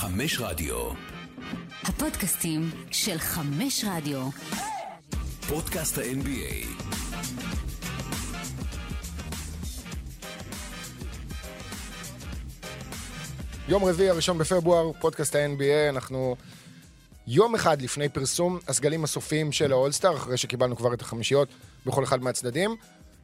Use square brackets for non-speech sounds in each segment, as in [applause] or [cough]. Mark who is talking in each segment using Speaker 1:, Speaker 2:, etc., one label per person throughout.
Speaker 1: חמש רדיו.
Speaker 2: הפודקאסטים של חמש רדיו.
Speaker 1: פודקאסט ה-NBA.
Speaker 3: יום רביעי הראשון בפברואר, פודקאסט ה-NBA, אנחנו יום אחד לפני פרסום הסגלים הסופיים של האולסטאר, אחרי שקיבלנו כבר את החמישיות בכל אחד מהצדדים,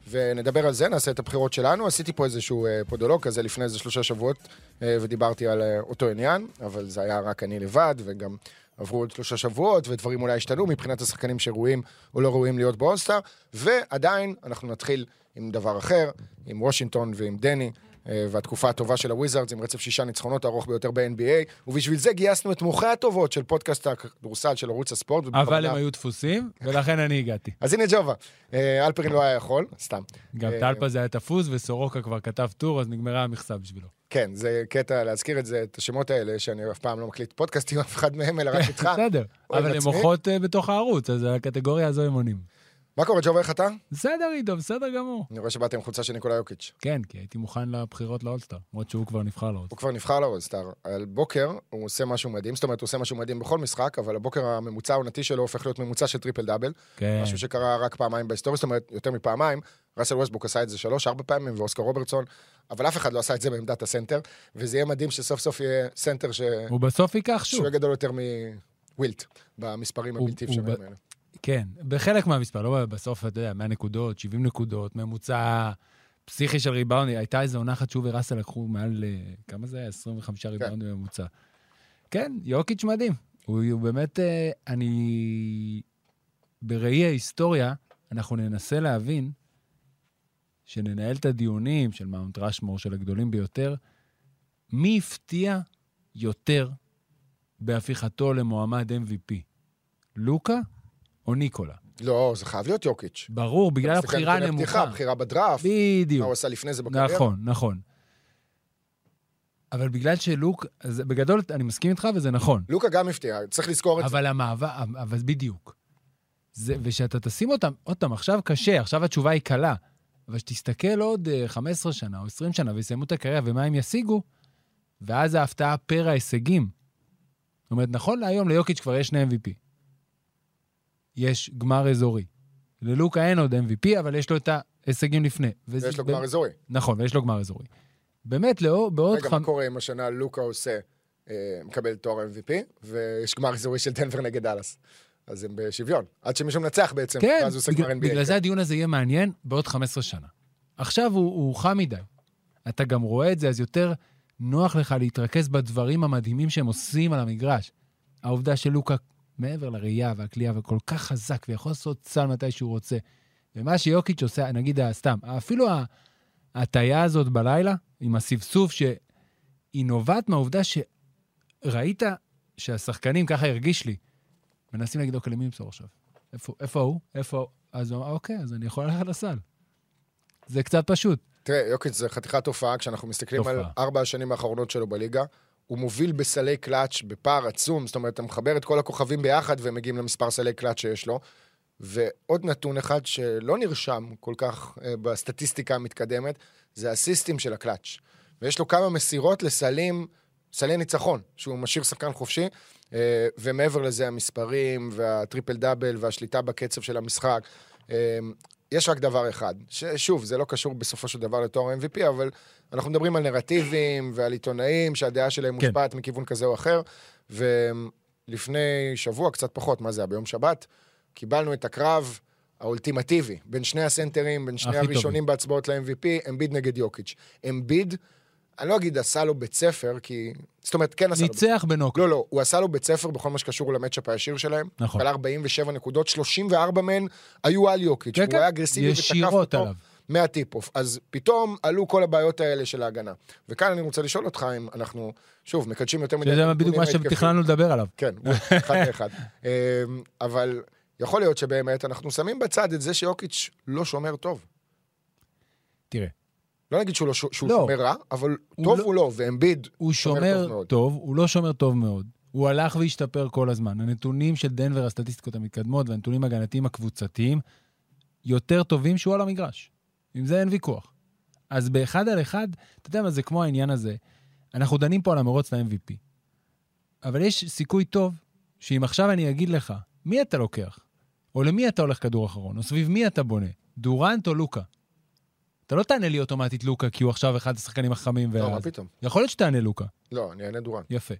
Speaker 3: ונדבר על זה, נעשה את הבחירות שלנו. עשיתי פה איזשהו אה, פודולוג כזה לפני איזה שלושה שבועות, אה, ודיברתי על אה, אותו עניין, אבל זה היה רק אני לבד, וגם עברו עוד שלושה שבועות, ודברים אולי השתנו מבחינת השחקנים שראויים או לא ראויים להיות באולסטאר, ועדיין אנחנו נתחיל עם דבר אחר, עם וושינגטון ועם דני. אה, והתקופה הטובה של הוויזארדס עם רצף שישה ניצחונות הארוך ביותר ב-NBA, ובשביל זה גייסנו את מוחות הטובים של פודקאסט הכדורסל של ערוץ הספורט.
Speaker 4: אבל הם היו דפוסים, ולכן אני הגעתי.
Speaker 3: אז הנה ג'ובה, אה, אלפרין לא היה יכול, סתם.
Speaker 4: גם
Speaker 3: אה,
Speaker 4: טלפז היה תפוס, וסורוקה כבר כתב טור, אז נגמרה המכסה בשבילו.
Speaker 3: כן, זה קטע להזכיר את זה, את השמות האלה, שאני אף פעם לא מקליט פודקאסט עם אף אחד מהם, אלא רק [laughs] איתך.
Speaker 4: בסדר, אבל הם. מוחות בתוך הערוץ, אז הקטגוריה הזו הם עונים.
Speaker 3: מה קורה, ג'ובה, איך אתה?
Speaker 4: בסדר, עידו, בסדר גמור.
Speaker 3: אני רואה שבאת עם חולצה של ניקולה יוקיץ'.
Speaker 4: כן, כי הייתי מוכן לבחירות לאולסטאר, למרות שהוא כבר נבחר לאולסטאר.
Speaker 3: הוא כבר נבחר לאולסטאר. על בוקר הוא עושה משהו מדהים, זאת אומרת, הוא עושה משהו מדהים בכל משחק, אבל הבוקר הממוצע העונתי שלו הופך להיות ממוצע של triple double.
Speaker 4: כן,
Speaker 3: משהו שקרה רק פעמיים בהיסטוריה, זאת אומרת, יותר מפעמיים. ראסל ווסטבוק עשה את זה שלוש, ארבע פעמים, ואוסקר רוברטסון, אבל אף אחד לא עשה את זה בעמדת הסנטר, וזה יהיה מדהים שסוף סוף יהיה סנטר ש...
Speaker 4: הוא בסוף ייקח שוב.
Speaker 3: שהוא יהיה גדול יותר מווילט, במספרים הבלתי אפשריים האלה.
Speaker 4: כן, בחלק מהמספר, לא בסוף, אתה יודע, 100 נקודות, 70 נקודות, ממוצע פסיכי של ריבאונד. הייתה איזו עונה אחת שהוא וראסל לקחו מעל, אה, כמה זה היה? 25 ריבאונד בממוצע. כן, יוקיץ' מדהים. הוא, הוא באמת, אה, אני... בראי ההיסטוריה, אנחנו ננסה להבין, שננהל את הדיונים של מאונט רשמור, של הגדולים ביותר, מי הפתיע יותר בהפיכתו למועמד MVP? לוקה או ניקולה?
Speaker 3: לא, זה חייב להיות יוקיץ'.
Speaker 4: ברור, בגלל הבחירה הנמוכה.
Speaker 3: בחירה בדראפט, מה
Speaker 4: בדיוק.
Speaker 3: הוא עשה לפני זה בקריירה.
Speaker 4: נכון, נכון. אבל בגלל שלוק, אז בגדול אני מסכים איתך וזה נכון.
Speaker 3: לוקה גם הפתיע, צריך לזכור את זה.
Speaker 4: אבל המעבר, אבל בדיוק. זה, ושאתה תשים אותם, עוד פעם, עכשיו קשה, עכשיו התשובה היא קלה. אבל שתסתכל עוד אה, 15 שנה או 20 שנה ויסיימו את הקריירה ומה הם ישיגו, ואז ההפתעה פר ההישגים. זאת אומרת, נכון להיום ליוקיץ' כבר יש שני MVP. יש גמר אזורי. ללוקה אין עוד MVP, אבל יש לו את ההישגים לפני. וזה
Speaker 3: ויש לו
Speaker 4: באמת-
Speaker 3: גמר אזורי.
Speaker 4: נכון, ויש לו גמר אזורי. באמת, לאור, בעוד
Speaker 3: רגע,
Speaker 4: חמ...
Speaker 3: מה קורה אם השנה לוקה עושה, אה, מקבל תואר MVP, ויש גמר אזורי של דנבר נגד דאלאס. אז הם בשוויון. עד שמישהו מנצח בעצם,
Speaker 4: כן,
Speaker 3: ואז הוא עושה גמר NBA.
Speaker 4: בגלל זה
Speaker 3: כן.
Speaker 4: הדיון הזה יהיה מעניין בעוד 15 שנה. עכשיו הוא, הוא חם מדי. אתה גם רואה את זה, אז יותר נוח לך להתרכז בדברים המדהימים שהם עושים על המגרש. העובדה שלוקה, מעבר לראייה והכלייה, וכל כך חזק, ויכול לעשות סל מתי שהוא רוצה. ומה שיוקיץ' עושה, נגיד, סתם, אפילו ההטייה הזאת בלילה, עם הספסוף, שהיא נובעת מהעובדה שראית שהשחקנים, ככה הרגיש לי, מנסים להגיד, אוקיי, למי למסור עכשיו? איפה, איפה הוא? איפה? אז הוא אמר, אוקיי, אז אני יכול ללכת לסל. זה קצת פשוט.
Speaker 3: תראה, יוקיץ' זה חתיכת תופעה, כשאנחנו מסתכלים
Speaker 4: תופעה.
Speaker 3: על ארבע השנים האחרונות שלו בליגה, הוא מוביל בסלי קלאץ' בפער עצום, זאת אומרת, אתה מחבר את כל הכוכבים ביחד והם מגיעים למספר סלי קלאץ' שיש לו. ועוד נתון אחד שלא נרשם כל כך אה, בסטטיסטיקה המתקדמת, זה הסיסטים של הקלאץ'. ויש לו כמה מסירות לסלים, סלי ניצחון, שהוא משאיר שחקן חופשי, אה, ומעבר לזה המספרים והטריפל דאבל והשליטה בקצב של המשחק. יש רק דבר אחד, ששוב, זה לא קשור בסופו של דבר לתואר MVP, אבל אנחנו מדברים על נרטיבים ועל עיתונאים שהדעה שלהם
Speaker 4: כן.
Speaker 3: מושפעת מכיוון כזה או אחר, ולפני שבוע, קצת פחות, מה זה היה, ביום שבת, קיבלנו את הקרב האולטימטיבי בין שני הסנטרים, בין שני הראשונים בהצבעות ל-MVP, אמביד נגד יוקיץ'. אמביד, אני לא אגיד עשה לו בית ספר, כי... זאת אומרת, כן עשה לו...
Speaker 4: ניצח בנוקאוט.
Speaker 3: לא, לא, הוא עשה לו בית ספר בכל מה שקשור ל matchup הישיר שלהם.
Speaker 4: נכון.
Speaker 3: כלל 47 נקודות, 34 מהן היו על יוקיץ'.
Speaker 4: כן,
Speaker 3: הוא
Speaker 4: כן.
Speaker 3: היה אגרסיבי ותקף אותו.
Speaker 4: מה
Speaker 3: tip-off. אז פתאום עלו כל הבעיות האלה של ההגנה. וכאן אני רוצה לשאול אותך אם אנחנו, שוב, מקדשים יותר מדי...
Speaker 4: שזה
Speaker 3: נתונים
Speaker 4: בדיוק מה. שתכננו לדבר עליו.
Speaker 3: כן, [laughs] אחד לאחד. אמ, אבל יכול להיות שבאמת אנחנו שמים בצד את זה שיוקיץ' לא שומר טוב.
Speaker 4: תראה,
Speaker 3: לא נגיד שהוא, לא, שהוא
Speaker 4: לא.
Speaker 3: שומר רע, אבל
Speaker 4: הוא
Speaker 3: טוב
Speaker 4: לא-
Speaker 3: הוא לא, ואמביד
Speaker 4: הוא
Speaker 3: שומר
Speaker 4: שומר
Speaker 3: טוב מאוד.
Speaker 4: טוב, הוא לא שומר טוב מאוד. הוא הלך והשתפר כל הזמן. הנתונים של דנבר, הסטטיסטיקות המתקדמות והנתונים ההגנתיים הקבוצתיים, יותר טובים שהוא על המגרש. עם זה אין ויכוח. אז באחד על אחד, אתה יודע מה, זה כמו העניין הזה. אנחנו דנים פה על המרוץ ל-MVP. אבל יש סיכוי טוב שאם עכשיו אני אגיד לך, מי אתה לוקח? או למי אתה הולך כדור אחרון? או סביב מי אתה בונה? דורנט או לוקה? אתה לא תענה לי אוטומטית לוקה, כי הוא עכשיו אחד השחקנים החכמים.
Speaker 3: לא, מה פתאום?
Speaker 4: יכול להיות שתענה לוקה.
Speaker 3: לא, אני אענה דורן.
Speaker 4: יפה.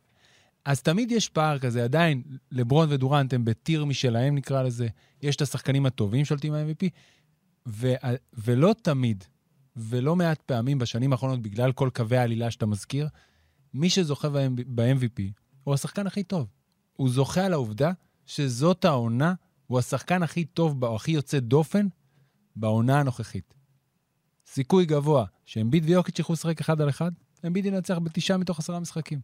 Speaker 4: אז תמיד יש פער כזה, עדיין, לברון ודורנט הם בטיר משלהם, נקרא לזה. יש את השחקנים הטובים שולטים ה-MVP, ו- ולא תמיד, ולא מעט פעמים בשנים האחרונות, בגלל כל קווי העלילה שאתה מזכיר, מי שזוכה ב-MVP הוא השחקן הכי טוב. הוא זוכה על העובדה שזאת העונה, הוא השחקן הכי טוב, או הכי יוצא דופן, בעונה הנוכחית. סיכוי גבוה שאמביד ויוקיץ' יוכלו לשחק אחד על אחד, אמביד ינצח בתשעה מתוך עשרה משחקים.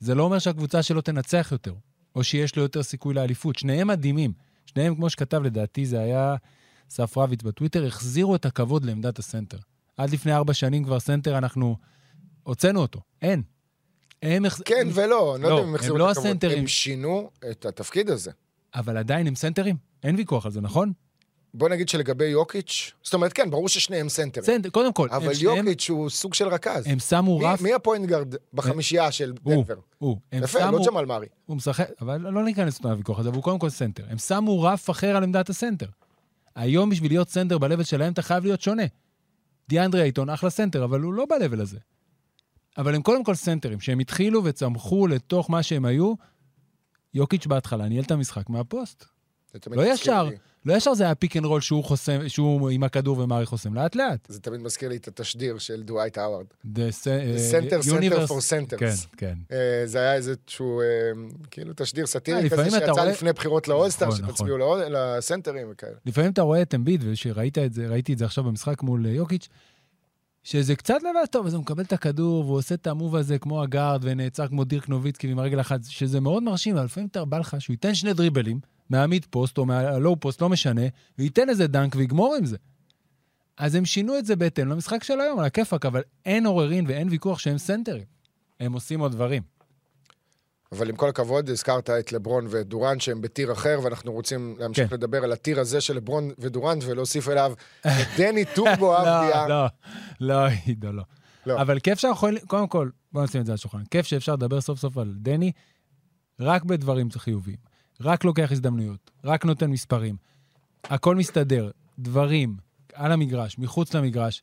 Speaker 4: זה לא אומר שהקבוצה שלו תנצח יותר, או שיש לו יותר סיכוי לאליפות. שניהם מדהימים. שניהם, כמו שכתב, לדעתי, זה היה אסף רביץ בטוויטר, החזירו את הכבוד לעמדת הסנטר. עד לפני ארבע שנים כבר סנטר, אנחנו הוצאנו אותו. אין. הם...
Speaker 3: כן ולא, אני לא
Speaker 4: לא,
Speaker 3: יודע אם הם
Speaker 4: הם
Speaker 3: החזירו
Speaker 4: לא
Speaker 3: את הכבוד.
Speaker 4: הסנטרים.
Speaker 3: הם שינו את התפקיד הזה.
Speaker 4: אבל עדיין הם סנטרים. אין ויכוח על זה, נכון?
Speaker 3: בוא נגיד שלגבי יוקיץ', זאת אומרת, כן, ברור ששניהם סנטרים.
Speaker 4: סנטר, קודם כל,
Speaker 3: אבל יוקיץ' הוא סוג של רכז.
Speaker 4: הם שמו רף...
Speaker 3: מי ה point guard בחמישייה של
Speaker 4: הוא,
Speaker 3: דנבר?
Speaker 4: הוא. הם
Speaker 3: יפה, לא ג'מאל מארי.
Speaker 4: הוא משחק, אבל לא ניכנס לוויכוח הזה, אבל הוא קודם כל סנטר. הם שמו רף אחר על עמדת הסנטר. היום בשביל להיות סנטר ב-level שלהם, אתה חייב להיות שונה. דיאנדרה אייטון אחלה סנטר, אבל הוא לא ב-level הזה. אבל הם קודם כל סנטרים, שהם התחילו וצמחו לתוך מה שהם היו. יוקיץ' בהתחלה ניהל את המשחק מהפוסט. לא ישר,
Speaker 3: לי-
Speaker 4: לא ישר זה היה pick and roll שהוא חוסם, שהוא עם הכדור ומארי חוסם, לאט לאט.
Speaker 3: זה תמיד מזכיר לי את התשדיר של דווייט האווארד.
Speaker 4: The se-
Speaker 3: Center, Center for Centers.
Speaker 4: כן, כן.
Speaker 3: אה, זה היה איזשהו, אה, כאילו, תשדיר
Speaker 4: אה,
Speaker 3: סאטירי כזה שיצא לפני בחירות לאולסטאר,
Speaker 4: נכון,
Speaker 3: שתצביעו לאול- לסנטרים וכאלה.
Speaker 4: לפעמים אתה רואה את אמביד, ושראית את זה, ראיתי את זה עכשיו במשחק מול אה, יוקיץ', שזה קצת לבד טוב, אז הוא מקבל את הכדור, והוא עושה את ה move הזה כמו הגארד, ונעצר כמו דירק נוביצקי עם הרגל אחת, שזה מאוד מרשים, אבל לפעמים אתה בא לך שהוא ייתן שני דריבלים, מה mid post או מה low post, לא משנה, וייתן איזה dunk ויגמור עם זה. אז הם שינו את זה בהתאם למשחק של היום, על הכיפאק, אבל אין עוררין ואין ויכוח שהם סנטרים. הם עושים עוד דברים.
Speaker 3: אבל עם כל הכבוד, הזכרת את לברון ואת דורנט שהם בטיר אחר, ואנחנו רוצים להמשיך
Speaker 4: כן.
Speaker 3: לדבר על הטיר הזה של לברון ודורנט, ולהוסיף אליו [laughs] את דני טורבו אבדיה.
Speaker 4: לא, לא, עידו, לא.
Speaker 3: לא.
Speaker 4: אבל כיף שאנחנו יכולים, קודם כל, בוא נשים את זה על השולחן. כיף שאפשר לדבר סוף סוף על דני, רק בדברים חיוביים. רק לוקח הזדמנויות, רק נותן מספרים. הכל מסתדר, דברים, על המגרש, מחוץ למגרש.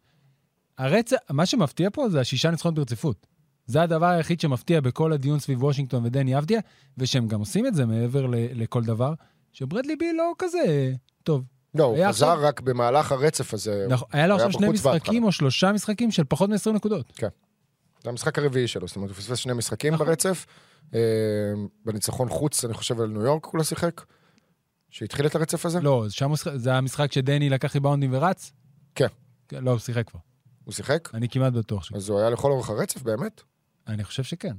Speaker 4: הרצף, מה שמפתיע פה זה השישה ניצחונות ברציפות. זה הדבר היחיד שמפתיע בכל הדיון סביב וושינגטון ודני אבדיה, ושהם גם עושים את זה מעבר ל- לכל דבר, שברדלי בי לא כזה טוב.
Speaker 3: לא, הוא חזר
Speaker 4: עכשיו-
Speaker 3: רק במהלך הרצף הזה.
Speaker 4: נכון, היה לו עכשיו שני משחקים. או שלושה משחקים של פחות מ-20 נקודות.
Speaker 3: זה המשחק הרביעי שלו, זאת אומרת, הוא פספס שני משחקים
Speaker 4: נכון.
Speaker 3: ברצף. אה, בניצחון חוץ, אני חושב, על ניו יורק הוא לא שיחק. שהתחיל את הרצף הזה?
Speaker 4: לא, שם זה המשחק שדני לקח ריבאונדים ורץ?
Speaker 3: כן.
Speaker 4: כן, לא, הוא שיחק כבר.
Speaker 3: הוא שיחק?
Speaker 4: אני כמעט בטוח ש...
Speaker 3: אז הוא היה לכל אורך הרצף, באמת?
Speaker 4: אני חושב שכן.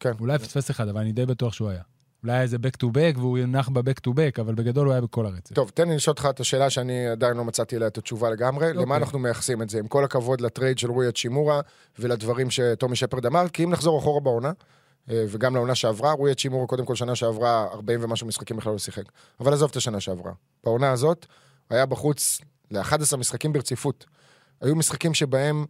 Speaker 3: כן.
Speaker 4: אולי פספס אחד, אבל אני די בטוח שהוא היה. אולי היה איזה back to back והוא נח ב-back to back, אבל בגדול הוא היה בכל הרצף.
Speaker 3: טוב, תן לי לשאול אותך את השאלה שאני עדיין לא מצאתי עליה את התשובה לגמרי. למה
Speaker 4: אוקיי.
Speaker 3: אנחנו מייחסים את זה? עם כל הכבוד לטרייד של רוי האצ'ימורה ולדברים שטומי שפרד אמר, כי אם נחזור אחורה בעונה, וגם לעונה שעברה, רועי צ'ימורה קודם כל שנה שעברה 40 ומשהו משחקים בכלל לא שיחק. אבל עזוב את השנה שעברה. בעונה הזאת, היה בחוץ ל-11 משחקים ברציפות. היו משחקים שבהם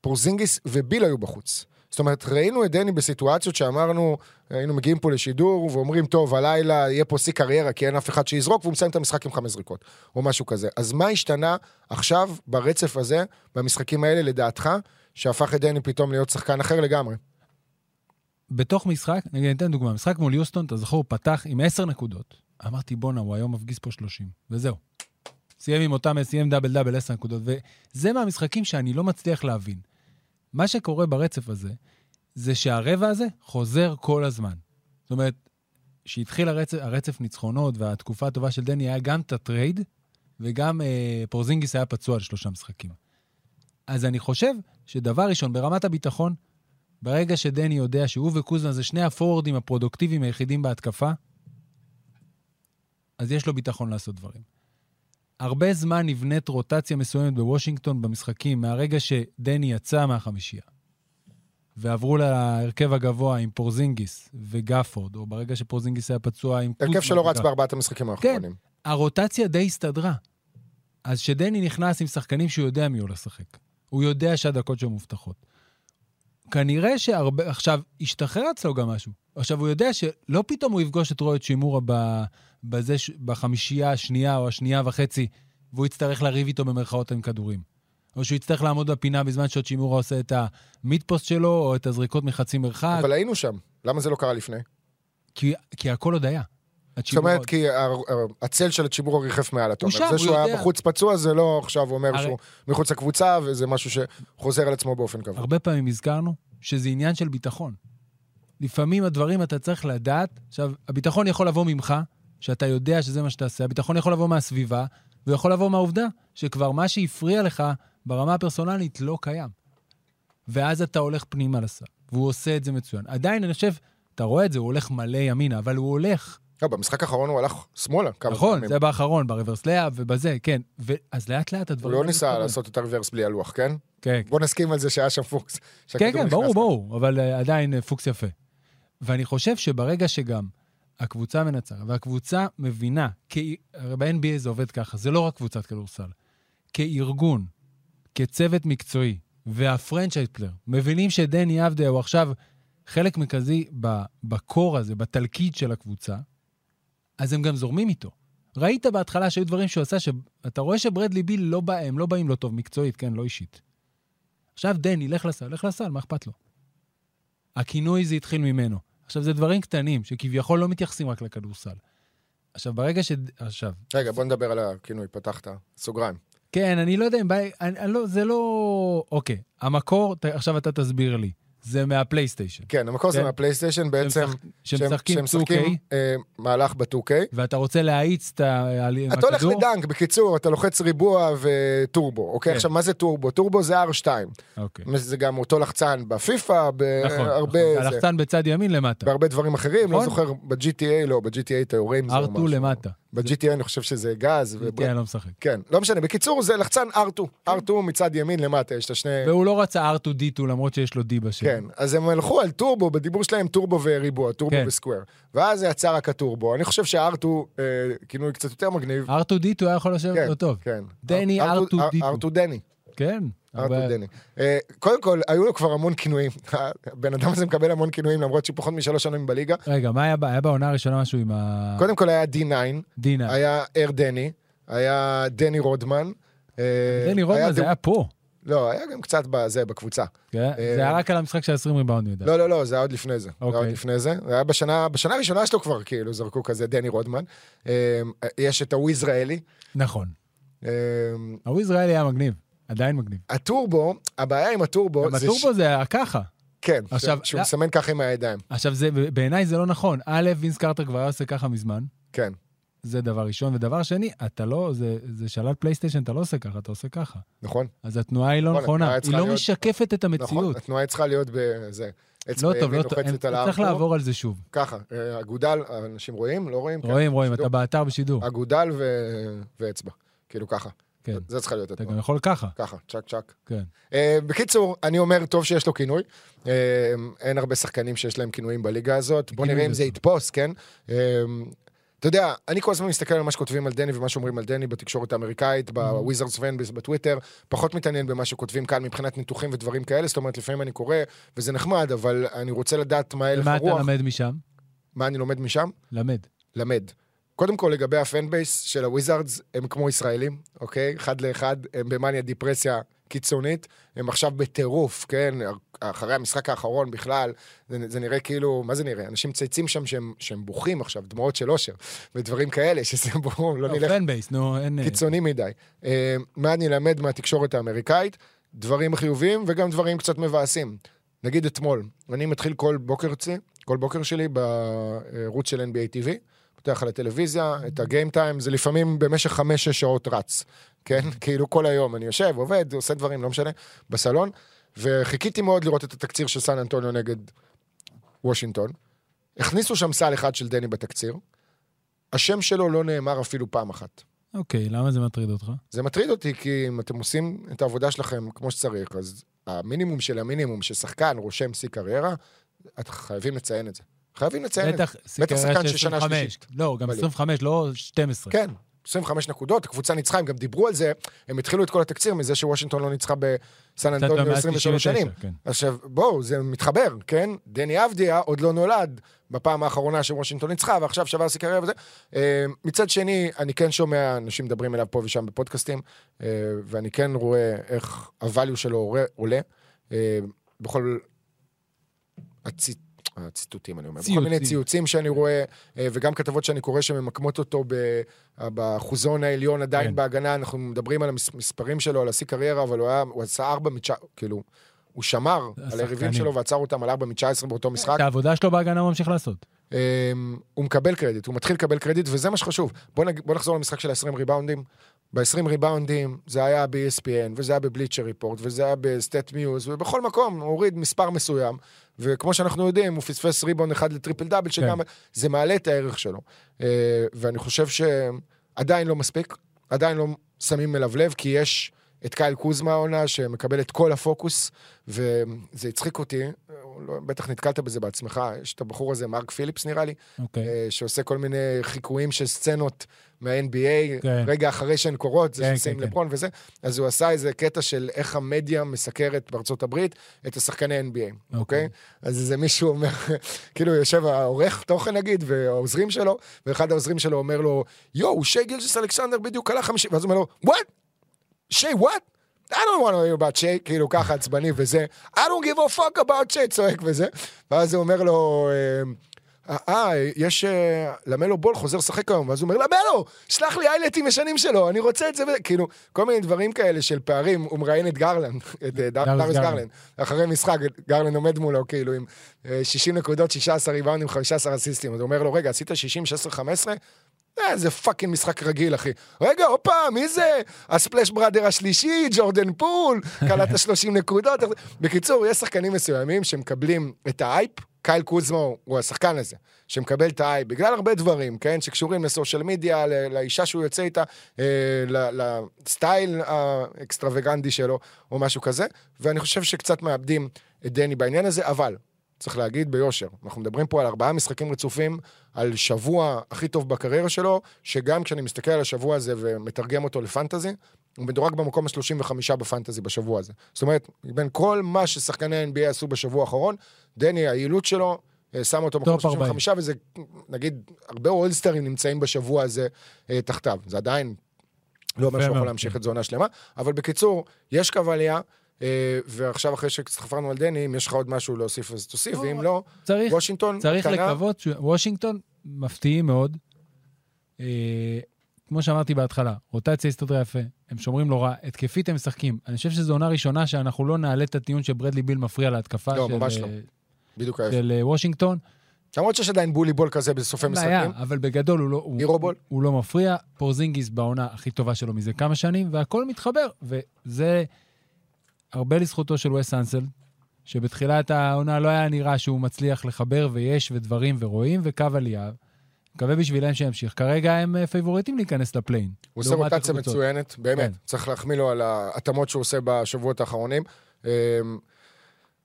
Speaker 3: פורזינגיס וביל היו בחוץ. זאת אומרת, ראינו את דני בסיטואציות שאמרנו, היינו מגיעים פה לשידור ואומרים, טוב, הלילה יהיה פה שיא קריירה כי אין אף אחד שיזרוק, והוא מסיים את המשחק עם חמש זריקות, או משהו כזה. אז מה השתנה עכשיו, ברצף הזה, במשחקים האלה, לדעתך, שהפך את דני פתאום להיות שחקן אחר לגמרי?
Speaker 4: בתוך משחק, אני אתן דוגמה, משחק מול יוסטון, אתה זוכר, הוא פתח עם 10 נקודות. אמרתי, בואנה, הוא היום מפגיז פה 30, וזהו. סיים עם אותם, סיים דאבל דאבל 10 נקודות, וזה מהמשחקים שאני לא מצליח להבין. מה שקורה ברצף הזה, זה שהרבע הזה חוזר כל הזמן. זאת אומרת, כשהתחיל הרצף, הרצף ניצחונות והתקופה הטובה של דני, היה גם את הטרייד, וגם אה, פורזינגיס היה פצוע על שלושה משחקים. אז אני חושב שדבר ראשון, ברמת הביטחון, ברגע שדני יודע שהוא וקוזמה זה שני הפורורדים הפרודוקטיביים היחידים בהתקפה, אז יש לו ביטחון לעשות דברים. הרבה זמן נבנית רוטציה מסוימת בוושינגטון במשחקים, מהרגע שדני יצא מהחמישייה, ועברו להרכב הגבוה עם פורזינגיס וגפורד, או ברגע שפורזינגיס היה פצוע עם
Speaker 3: הרכב שלא רץ בארבעת המשחקים האחרונים.
Speaker 4: הרוטציה די הסתדרה. אז כשדני נכנס עם שחקנים שהוא יודע מי הולך לשחק, הוא יודע שהדקות שלו מובטחות. כנראה שהרבה... עכשיו, השתחרר אצלו גם משהו. עכשיו, הוא יודע שלא פתאום הוא יפגוש את רועי צ'ימורה ב... בזה, ש- בחמישייה השנייה או השנייה וחצי, והוא יצטרך לריב איתו במרכאות עם כדורים. או שהוא יצטרך לעמוד בפינה בזמן שצ'ימורה עושה את המידפוסט שלו, או את הזריקות מחצי מרחק,
Speaker 3: אבל היינו שם. למה זה לא קרה לפני?
Speaker 4: כי, כי הכל עוד היה.
Speaker 3: זאת אומרת, כי הצל של הצ'יבורו ריחף מעל, אתה אומר. זה
Speaker 4: הוא
Speaker 3: שהוא היה. בחוץ פצוע, זה לא עכשיו אומר שהוא מחוץ לקבוצה, וזה משהו שחוזר על עצמו באופן קבוע.
Speaker 4: הרבה פעמים הזכרנו שזה עניין של ביטחון. לפעמים הדברים אתה צריך לדעת, עכשיו, הביטחון יכול לבוא ממך, שאתה יודע שזה מה שתעשה, הביטחון יכול לבוא מהסביבה, ויכול לבוא מהעובדה שכבר מה שהפריע לך ברמה הפרסונלית לא קיים. ואז אתה הולך פנימה לסל, והוא עושה את זה מצוין. עדיין, אני חושב, אתה רואה את זה, הוא הולך מלא ימינה, אבל הוא הולך.
Speaker 3: לא, במשחק האחרון הוא הלך שמאלה כמה
Speaker 4: נכון,
Speaker 3: פעמים.
Speaker 4: זה באחרון, ב reverse layup ובזה, כן. ו- אז לאט לאט
Speaker 3: הוא
Speaker 4: הדברים...
Speaker 3: לא
Speaker 4: האלה
Speaker 3: ניסה. לעשות את ה reverse בלי הלוח, כן?
Speaker 4: כן,
Speaker 3: בוא נסכים על זה שהיה שם פוקס.
Speaker 4: כן, כן, ברור. ברור, אבל uh, עדיין uh, פוקס יפה. ואני חושב שברגע שגם הקבוצה מנצחת, והקבוצה מבינה, כי הרי ב-NBA זה עובד ככה, זה לא רק קבוצת כדורסל. כארגון, כצוות מקצועי, והפרנצ'ייט פלר, מבינים שדני אבדה הוא עכשיו חלק מרכזי בקור הזה, בתלכיד של הקבוצה, אז הם גם זורמים איתו. ראית בהתחלה שהיו דברים שהוא עשה, שאתה רואה שברדלי ביל לא בא, הם לא באים לו טוב, מקצועית, כן, לא אישית. עכשיו דני, לך לסל, לך לסל, מה אכפת לו? הכינוי זה התחיל ממנו. עכשיו, זה דברים קטנים, שכביכול לא מתייחסים רק לכדורסל. עכשיו, ברגע ש... עכשיו,
Speaker 3: רגע, בוא נדבר על הכינוי, פתחת סוגריים.
Speaker 4: כן, אני לא יודע אם... בא... אני, אני לא, זה לא... אוקיי, המקור, ת, עכשיו אתה תסביר לי. זה מהפלייסטיישן.
Speaker 3: כן, המקור זה
Speaker 4: כן.
Speaker 3: מהפלייסטיישן בעצם,
Speaker 4: שמשחקים 2K,
Speaker 3: שמשחקים אה, מהלך ב-2K.
Speaker 4: ואתה רוצה להאיץ את ה... עם
Speaker 3: אתה הולך
Speaker 4: הכדור?
Speaker 3: לדנק, בקיצור, אתה לוחץ ריבוע וטורבו, אוקיי?
Speaker 4: כן.
Speaker 3: עכשיו, מה זה טורבו? טורבו זה R2.
Speaker 4: אוקיי.
Speaker 3: זה גם אותו לחצן בפיפא,
Speaker 4: נכון,
Speaker 3: בהרבה...
Speaker 4: נכון.
Speaker 3: זה-
Speaker 4: הלחצן בצד ימין למטה.
Speaker 3: בהרבה דברים אחרים, לא
Speaker 4: נכון.
Speaker 3: זוכר, ב-GTA לא, ב-GTA אתה יורה עם זה או
Speaker 4: R2
Speaker 3: משהו.
Speaker 4: למטה.
Speaker 3: ב-GTA אני חושב שזה גז.
Speaker 4: אני לא משחק.
Speaker 3: כן, לא משנה. בקיצור, זה לחצן R2. R2 מצד ימין למטה, יש את השני...
Speaker 4: והוא לא רצה R2D2 למרות שיש לו D בשם.
Speaker 3: כן, אז הם הלכו על טורבו, בדיבור שלהם טורבו וריבוע, טורבו
Speaker 4: כן.
Speaker 3: וסקוויר. ואז יצא רק הטורבו. אני חושב ש-R2, אה, כינוי קצת יותר מגניב.
Speaker 4: R2D2 היה יכול לשבת
Speaker 3: כן,
Speaker 4: לו טוב.
Speaker 3: כן.
Speaker 4: דני
Speaker 3: R2D2.
Speaker 4: R2D2.
Speaker 3: R2 דני.
Speaker 4: כן.
Speaker 3: R2 דני. אה, קודם כל, היו לו כבר המון כינויים. [laughs] הבן אדם הזה מקבל המון כינויים, למרות שהוא פחות משלוש שנים בליגה.
Speaker 4: רגע, מה היה היה בעונה הראשונה משהו עם ה...
Speaker 3: קודם כל היה D9,
Speaker 4: דינה.
Speaker 3: היה אר דני, היה דני רודמן. אה,
Speaker 4: דני רודמן זה היה פה.
Speaker 3: לא, היה גם קצת בזה, בקבוצה.
Speaker 4: כן? זה היה רק על המשחק של 20 ריבאונד, אני יודע.
Speaker 3: לא, לא, לא, זה היה עוד לפני זה. זה היה עוד
Speaker 4: אוקיי.
Speaker 3: לפני זה. זה היה בשנה, בשנה הראשונה שלו כבר, כאילו, זרקו כזה דני רודמן. אה, יש את ההוא יזרעאלי.
Speaker 4: נכון.
Speaker 3: אה,
Speaker 4: ההוא ישראלי היה מגניב. עדיין מגניב.
Speaker 3: הטורבו, הבעיה עם הטורבו,
Speaker 4: גם
Speaker 3: זה
Speaker 4: הטורבו זה ככה.
Speaker 3: כן,
Speaker 4: עכשיו,
Speaker 3: שהוא
Speaker 4: לא-
Speaker 3: מסמן ככה עם הידיים.
Speaker 4: עכשיו, זה- בעיניי זה לא נכון. א', וינס קרטר כבר היה עושה ככה מזמן.
Speaker 3: כן.
Speaker 4: זה דבר ראשון. ודבר שני, אתה לא, זה, זה שלל פלייסטיישן, אתה לא עושה ככה, אתה עושה ככה.
Speaker 3: נכון?
Speaker 4: אז התנועה היא לא
Speaker 3: נכון,
Speaker 4: נכונה, היא לא
Speaker 3: להיות-
Speaker 4: משקפת את
Speaker 3: נכון,
Speaker 4: המציאות.
Speaker 3: התנועה צריכה להיות בזה. אצבע
Speaker 4: לא טוב, לא טוב, צריך. לעבור על זה שוב.
Speaker 3: ככה, אה, אגודל, אנשים רואים? לא רואים? כן.
Speaker 4: רואים, רואים,
Speaker 3: שידור.
Speaker 4: אתה באתר בשידור.
Speaker 3: אגודל ו- ואצבע. כאילו ככה.
Speaker 4: כן.
Speaker 3: זה צריכה להיות
Speaker 4: אתה
Speaker 3: התנועה.
Speaker 4: גם יכול ככה,
Speaker 3: ככה, צ'ק צ'ק.
Speaker 4: כן.
Speaker 3: Uh, בקיצור, אני אומר, טוב שיש לו כינוי. Uh, אין הרבה שחקנים שיש להם כינויים בליגה הזאת. בוא נראה אם
Speaker 4: זה.
Speaker 3: יתפוס, כן? Uh, אתה יודע, אני כל הזמן מסתכל על מה שכותבים על דני ומה שאומרים על דני בתקשורת האמריקאית, בוויזרדס fan בטוויטר, פחות מתעניין במה שכותבים כאן מבחינת ניתוחים ודברים כאלה, זאת אומרת, לפעמים אני קורא, וזה נחמד, אבל אני רוצה לדעת מה הלך
Speaker 4: ומה אתה
Speaker 3: הרוח.
Speaker 4: למד משם?
Speaker 3: מה אני לומד משם?
Speaker 4: למד.
Speaker 3: למד. קודם כל, לגבי ה fan base של הוויזארדס, הם כמו ישראלים, אוקיי? אחד לאחד, הם במאניה דיפרסיה קיצונית, הם עכשיו בטירוף, כן? אחרי המשחק האחרון בכלל, זה, זה נראה כאילו, מה זה נראה? אנשים מצייצים שם שהם, שהם בוכים עכשיו, דמעות של אושר, ודברים כאלה, שזה ברור, לא נלך
Speaker 4: fan base, נו, אין...
Speaker 3: קיצוני מדי. אה, מה אני אלמד מהתקשורת האמריקאית? דברים חיוביים וגם דברים קצת מבאסים. נגיד אתמול, אני מתחיל כל בוקר כל בוקר שלי בערוץ של NBA TV, פותח על הטלוויזיה, את הגיים טיים, זה לפעמים במשך חמש-שש שעות רץ, כן? [laughs] כאילו כל היום אני יושב, עובד, עושה דברים, לא משנה, בסלון, וחיכיתי מאוד לראות את התקציר של סן אנטוניו נגד וושינגטון. הכניסו שם סל אחד של דני בתקציר, השם שלו לא נאמר אפילו פעם אחת.
Speaker 4: אוקיי, למה זה מטריד אותך?
Speaker 3: זה מטריד אותי, כי אם אתם עושים את העבודה שלכם כמו שצריך, אז המינימום של המינימום ששחקן רושם שיא קריירה, אתם חייבים לציין את זה. חייבים לציין את זה.
Speaker 4: בטח,
Speaker 3: שחקן
Speaker 4: של
Speaker 3: שנה
Speaker 4: 25.
Speaker 3: שלישית.
Speaker 4: לא, גם
Speaker 3: בליגה.
Speaker 4: 25, לא 12.
Speaker 3: כן, 25 נקודות, הקבוצה ניצחה, הם גם דיברו על זה, הם התחילו את כל התקציר מזה שוושינגטון לא ניצחה בסן אנטוניו
Speaker 4: מעל
Speaker 3: 23
Speaker 4: 99,
Speaker 3: שנים.
Speaker 4: כן.
Speaker 3: עכשיו, בואו, זה מתחבר, כן? דני אבדיה עוד לא נולד בפעם האחרונה שוושינגטון ניצחה, ועכשיו שבר שיא קריירה וזה. אה, מצד שני, אני כן שומע אנשים מדברים אליו פה ושם בפודקאסטים, אה, ואני כן רואה איך הvalue שלו עולה- עולה. אה, בכל הציט... הציטוטים, אני אומר. בכל מיני
Speaker 4: ציוצים.
Speaker 3: ציוצים שאני רואה, אה, וגם כתבות שאני קורא שממקמות אותו באחוזון העליון עדיין
Speaker 4: כן.
Speaker 3: בהגנה, אנחנו מדברים על המספרים שלו, על השיא קריירה, אבל הוא היה, הוא עשה ארבע מתשע, כאילו, הוא שמר על היריבים. שלו ועצר אותם על ארבע מתשע באותו משחק.
Speaker 4: את העבודה שלו בהגנה הוא ממשיך לעשות.
Speaker 3: אמ, הוא מקבל קרדיט, הוא מתחיל לקבל קרדיט, וזה מה שחשוב. בוא, נג... בוא נחזור למשחק של ה-20 ריבאונדים. ב-20 ריבאונדים זה היה ב-ESPN, וזה היה בבליצ'ר ריפורט, וזה היה בסטט מיוז, ובכל מקום הוא הוריד מספר מסוים, וכמו שאנחנו יודעים, הוא פספס ריבאונד אחד לטריפל דאבל, שגם זה מעלה את הערך שלו. אה, ואני חושב שעדיין לא מספיק, עדיין לא שמים אליו לב, כי יש את קייל קוזמה העונה, שמקבל את כל הפוקוס, וזה הצחיק אותי, לא, בטח נתקלת בזה בעצמך, יש את הבחור הזה, מרק פיליפס נראה לי,
Speaker 4: אוקיי.
Speaker 3: אה, שעושה כל מיני חיקויים של סצנות מה-NBA,
Speaker 4: כן.
Speaker 3: רגע אחרי שהן קורות, זה
Speaker 4: כן,
Speaker 3: שעושים
Speaker 4: כן, כן.
Speaker 3: לברון וזה, אז הוא עשה איזה קטע של איך המדיה מסקרת בארצות הברית את השחקני NBA, אוקיי? אז איזה מישהו אומר, [laughs] כאילו יושב העורך תוכן נגיד, והעוזרים שלו, ואחד העוזרים שלו אומר לו, יואו, שי גילג'ס אלכסנדר בדיוק עלה חמישי, ואז הוא אומר לו, what? שי, what? I don't want to hear about שי, כאילו ככה עצבני וזה, I don't give a fuck about שי, צועק וזה, ואז הוא אומר לו, אה, אה, יש, אה, למלו בול חוזר לשחק היום, ואז הוא אומר, למלו, שלח לי היילייטים ישנים שלו, אני רוצה את זה, וזה." כאילו, כל מיני דברים כאלה של פערים, הוא מראיין את גרלנד, [laughs] את אה,
Speaker 4: דאריס גרלנד.
Speaker 3: אחרי משחק, גרלנד עומד מולו, כאילו, עם אה, 60 נקודות, 16 ריבאונדים, 15 אסיסטים, אז הוא אומר לו, רגע, עשית 60, 16, 15? אה, זה fucking משחק רגיל, אחי. רגע, הופה, מי זה? ה Splash Brother השלישי, ג'ורדן פול, קלט 30 נקודות. בקיצור, יש שחקנים מסוימים שמקבלים את האייפ, קייל קוזמה הוא השחקן הזה, שמקבל את האייפ, בגלל הרבה דברים, כן? שקשורים ל social media, לאישה שהוא יוצא איתה, אה, לסטייל האקסטרווגנטי שלו, או משהו כזה, ואני חושב שקצת מאבדים את דני בעניין הזה, אבל צריך להגיד ביושר, אנחנו מדברים פה על ארבעה משחקים רצופים, על שבוע הכי טוב בקריירה שלו, שגם כשאני מסתכל על השבוע הזה ומתרגם אותו לפנטזי, הוא מדורג במקום ה-35 בפנטזי בשבוע הזה. זאת אומרת, בין כל מה ששחקני ה-NBA עשו בשבוע האחרון, דני, היעילות שלו, אה, שם אותו
Speaker 4: 40.
Speaker 3: 35, וזה, נגיד, הרבה אולסטרים נמצאים בשבוע הזה אה, תחתיו. זה עדיין לא אומר שהוא יכול להמשיך את זה עונה שלמה, אבל בקיצור, יש קו עלייה, ועכשיו אחרי שחפרנו על דני, אם יש לך עוד משהו להוסיף אז תוסיף, ואם לא,
Speaker 4: צריך,
Speaker 3: וושינגטון,
Speaker 4: צריך
Speaker 3: קטנה,
Speaker 4: לקוות, ש- וושינגטון מפתיעים מאוד. אה, כמו שאמרתי בהתחלה, רוטציה הסתדרה יפה, הם שומרים לא רע, התקפית הם משחקים. אני חושב שזו עונה ראשונה שאנחנו לא נעלה את הטיעון שברדלי ביל מפריע להתקפה
Speaker 3: לא,
Speaker 4: של,
Speaker 3: ממש
Speaker 4: אה,
Speaker 3: לא. בדיוק ההפך.
Speaker 4: של אה, וושינגטון.
Speaker 3: למרות שיש עדיין בולי בול כזה בסופי
Speaker 4: בעיה,
Speaker 3: משחקים.
Speaker 4: אבל בגדול הוא לא, הוא,
Speaker 3: בול.
Speaker 4: הוא לא מפריע. פורזינגיס בעונה הכי טובה שלו מזה כמה שנים, והכל מתחבר. וזה הרבה לזכותו של וס אנסל, שבתחילת העונה לא היה נראה שהוא מצליח לחבר, ויש ודברים ורואים, וקו עלייה. מקווה בשבילם שימשיך. כרגע הם אה, פייבוריטים להיכנס ל play-in.
Speaker 3: הוא עושה רוטציה. מצוינת, באמת.
Speaker 4: כן.
Speaker 3: צריך להחמיא לו על ההתאמות שהוא עושה בשבועות האחרונים. אמ,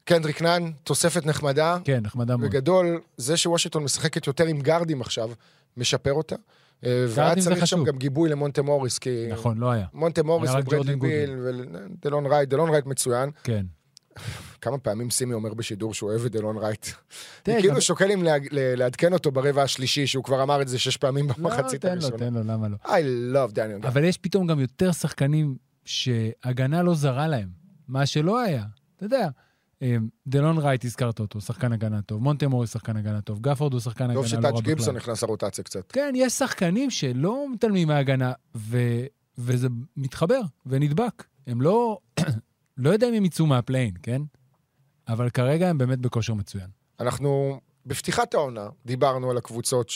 Speaker 3: קנדריק נאן, תוספת נחמדה.
Speaker 4: כן, נחמדה מאוד.
Speaker 3: בגדול, זה שוושינגטון משחקת יותר עם גארדים עכשיו, משפר אותה. אה, והיה צריך שם. גם גיבוי למונטה מוריס, כי...
Speaker 4: נכון, לא היה.
Speaker 3: מונטה מוריס וברדלי ביל ודלון רייט, דלון רייט מצוין.
Speaker 4: כן.
Speaker 3: כמה פעמים סימי אומר בשידור שהוא אוהב את דלון רייט. אני כאילו שוקל אם לעדכן אותו ברבע השלישי, שהוא כבר אמר את זה שש פעמים
Speaker 4: לא,
Speaker 3: במחצית
Speaker 4: תן לו,
Speaker 3: הראשונה.
Speaker 4: תן לו, למה לא?
Speaker 3: I love דניאל.
Speaker 4: אבל יש פתאום גם יותר שחקנים שהגנה לא זרה להם, מה שלא היה. אתה יודע, אה, דלון רייט, הזכרת אותו, שחקן הגנה טוב, מונטה מוריס, שחקן הגנה טוב, גפורד הוא שחקן הגנה
Speaker 3: טוב
Speaker 4: לא
Speaker 3: שטאג'
Speaker 4: רע
Speaker 3: גיבסון
Speaker 4: בכלל.
Speaker 3: נכנס לרוטציה קצת.
Speaker 4: כן, יש שחקנים שלא מתעלמים מההגנה, ו... וזה מתחבר ונדבק. הם לא... [coughs] לא יודע אם הם יצאו מה play-in, כן? אבל כרגע הם באמת בכושר מצוין.
Speaker 3: אנחנו, בפתיחת העונה, דיברנו על הקבוצות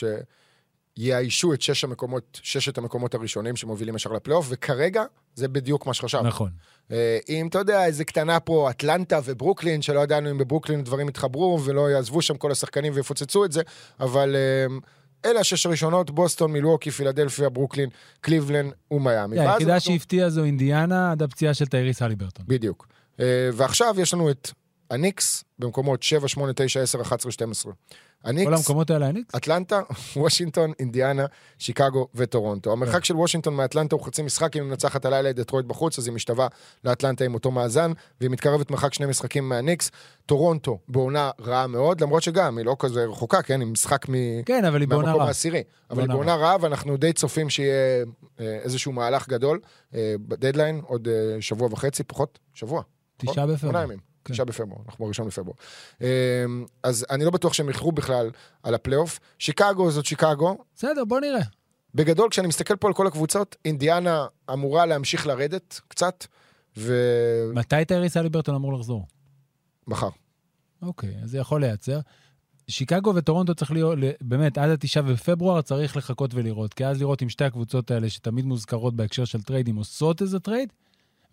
Speaker 3: שיאיישו את שש המקומות, ששת המקומות הראשונים שמובילים ישר לפלייאוף, וכרגע זה בדיוק מה שחשבנו.
Speaker 4: נכון.
Speaker 3: אה, אם אתה יודע, איזה קטנה פה, אטלנטה וברוקלין, שלא ידענו אם בברוקלין דברים יתחברו ולא יעזבו שם כל השחקנים ויפוצצו את זה, אבל אה, אלה השש הראשונות, בוסטון, מילווקי, פילדלפיה, ברוקלין, קליבלנד ומיאמי. ואז
Speaker 4: היחידה שהפתיעה זו אינדיאנה עד הפציעה של טייריס הליברטון.
Speaker 3: בדיוק. אה, ועכשיו יש לנו את הניקס במקומות 7, 8, 9, 10, 11, 12. הניקס,
Speaker 4: כל המקומות האלה הניקס?
Speaker 3: אטלנטה, [laughs] וושינגטון, אינדיאנה, שיקגו וטורונטו.
Speaker 4: כן.
Speaker 3: המרחק של וושינגטון מאטלנטה הוא חצי משחק, אם היא מנצחת הלילה את דטרויט בחוץ, אז היא משתווה לאטלנטה עם אותו מאזן, והיא מתקרבת מרחק שני משחקים מהניקס. טורונטו בעונה רעה מאוד, למרות שגם, היא לא כזה רחוקה, כן, היא משחק מ...
Speaker 4: כן, אבל היא בעונה רעה.
Speaker 3: העשירי. אבל היא
Speaker 4: בעונה
Speaker 3: רעה, ואנחנו די צופים שיהיה אה, איזשהו מהלך גדול אה, בדדליין, עוד אה, שבוע וחצי, פחות, שבוע.
Speaker 4: תשעה בפברואר.
Speaker 3: ימים.
Speaker 4: כן.
Speaker 3: תשעה בפברואר, אנחנו בראשון בפברואר. אה, אז אני לא בטוח שהם איחרו בכלל על הפלייאוף. שיקגו זאת שיקגו.
Speaker 4: בסדר, בוא נראה.
Speaker 3: בגדול, כשאני מסתכל פה על כל הקבוצות, אינדיאנה אמורה להמשיך לרדת קצת, ומחר.
Speaker 4: מתי טייריס הליברטון אמור לחזור? אוקיי, אז זה יכול לייצר. שיקגו וטורונטו צריך להיות, באמת, עד התשעה בפברואר צריך לחכות ולראות. כי אז לראות אם שתי הקבוצות האלה, שתמיד מוזכרות בהקשר של טריידים, עושות איזה trade,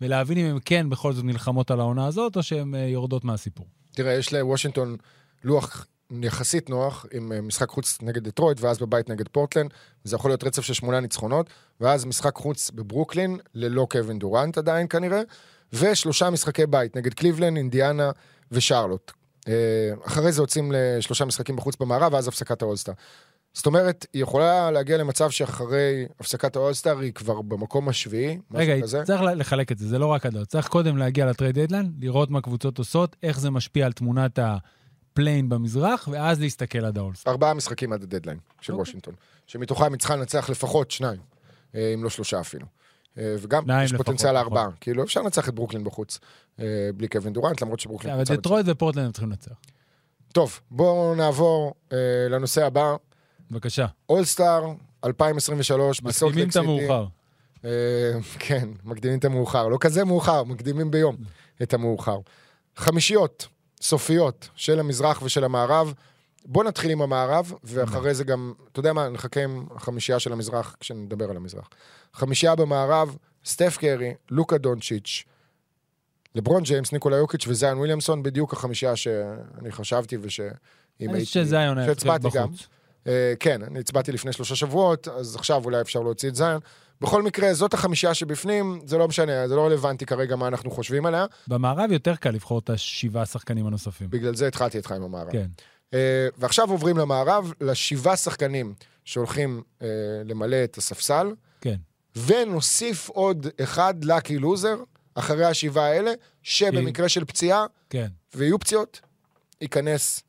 Speaker 4: ולהבין אם הן כן בכל זאת נלחמות על העונה הזאת, או שהן אה, יורדות מהסיפור.
Speaker 3: תראה, יש לוושינגטון לוח יחסית נוח, עם אה, משחק חוץ נגד דטרויט, ואז בבית נגד פורטלנד. זה יכול להיות רצף של שמונה ניצחונות, ואז משחק חוץ בברוקלין, ללא קווין דורנט עדיין כנראה, ושלושה משחקי בית נגד קליבלנד, אינדיאנה ושרלוט. אה, אחרי זה יוצאים לשלושה משחקים בחוץ במערב, ואז הפסקת ה All-Star. זאת אומרת, היא יכולה להגיע למצב שאחרי הפסקת ה All-Star היא כבר במקום השביעי,
Speaker 4: רגע,
Speaker 3: משהו כזה.
Speaker 4: צריך ל- לחלק את זה, זה לא רק הדעות. צריך קודם להגיע ל trade deadline, לראות מה קבוצות עושות, איך זה משפיע על תמונת ה play-in במזרח, ואז להסתכל עד ה All-Star.
Speaker 3: ארבעה משחקים עד הדדליין של
Speaker 4: אוקיי.
Speaker 3: וושינגטון, שמתוכם היא צריכה לנצח לפחות שניים, אה, אם לא שלושה אפילו. אה, וגם יש
Speaker 4: לפחות,
Speaker 3: פוטנציאל. לארבעה. כאילו, אפשר לנצח את ברוקלין בחוץ, אה, בלי קווין דורנט, למרות שברוקלין...
Speaker 4: אבל
Speaker 3: קבוצה
Speaker 4: דטרויט ופורטלנד צריכים לנצח.
Speaker 3: טוב, בואו נעבור אה, לנושא הבא.
Speaker 4: בבקשה.
Speaker 3: אולסטאר 2023 בסולט
Speaker 4: מקדימים את המאוחר.
Speaker 3: אה, כן, מקדימים את המאוחר. לא כזה מאוחר, מקדימים ביום את המאוחר. חמישיות סופיות של המזרח ושל המערב. בוא נתחיל עם המערב, ואחרי זה גם, אתה יודע מה, נחכה עם החמישייה של המזרח כשנדבר על המזרח. חמישייה במערב, סטף קרי, לוקה דונצ'יץ', לברון ג'יימס, ניקולה יוקיץ' וזיון וויליאמסון, בדיוק החמישייה שאני חשבתי ושאם
Speaker 4: אני חושב שזיון היה צריך. בחוץ.
Speaker 3: אה, כן, אני הצבעתי לפני שלושה שבועות, אז עכשיו אולי אפשר להוציא את זיון. בכל מקרה, זאת החמישייה שבפנים, זה לא משנה, זה לא רלוונטי כרגע מה אנחנו חושבים עליה,
Speaker 4: במערב יותר קל לבחור את השבעה שחקנים הנוספים.
Speaker 3: בגלל זה התחלתי איתך עם המערב.
Speaker 4: כן.
Speaker 3: אה, ועכשיו עוברים למערב, לשבעה שחקנים שהולכים אה, למלא את הספסל,
Speaker 4: כן.
Speaker 3: ונוסיף עוד אחד לקי לוזר, אחרי השבעה האלה, שבמקרה של פציעה,
Speaker 4: כן.
Speaker 3: ויהיו פציעות, ייכנס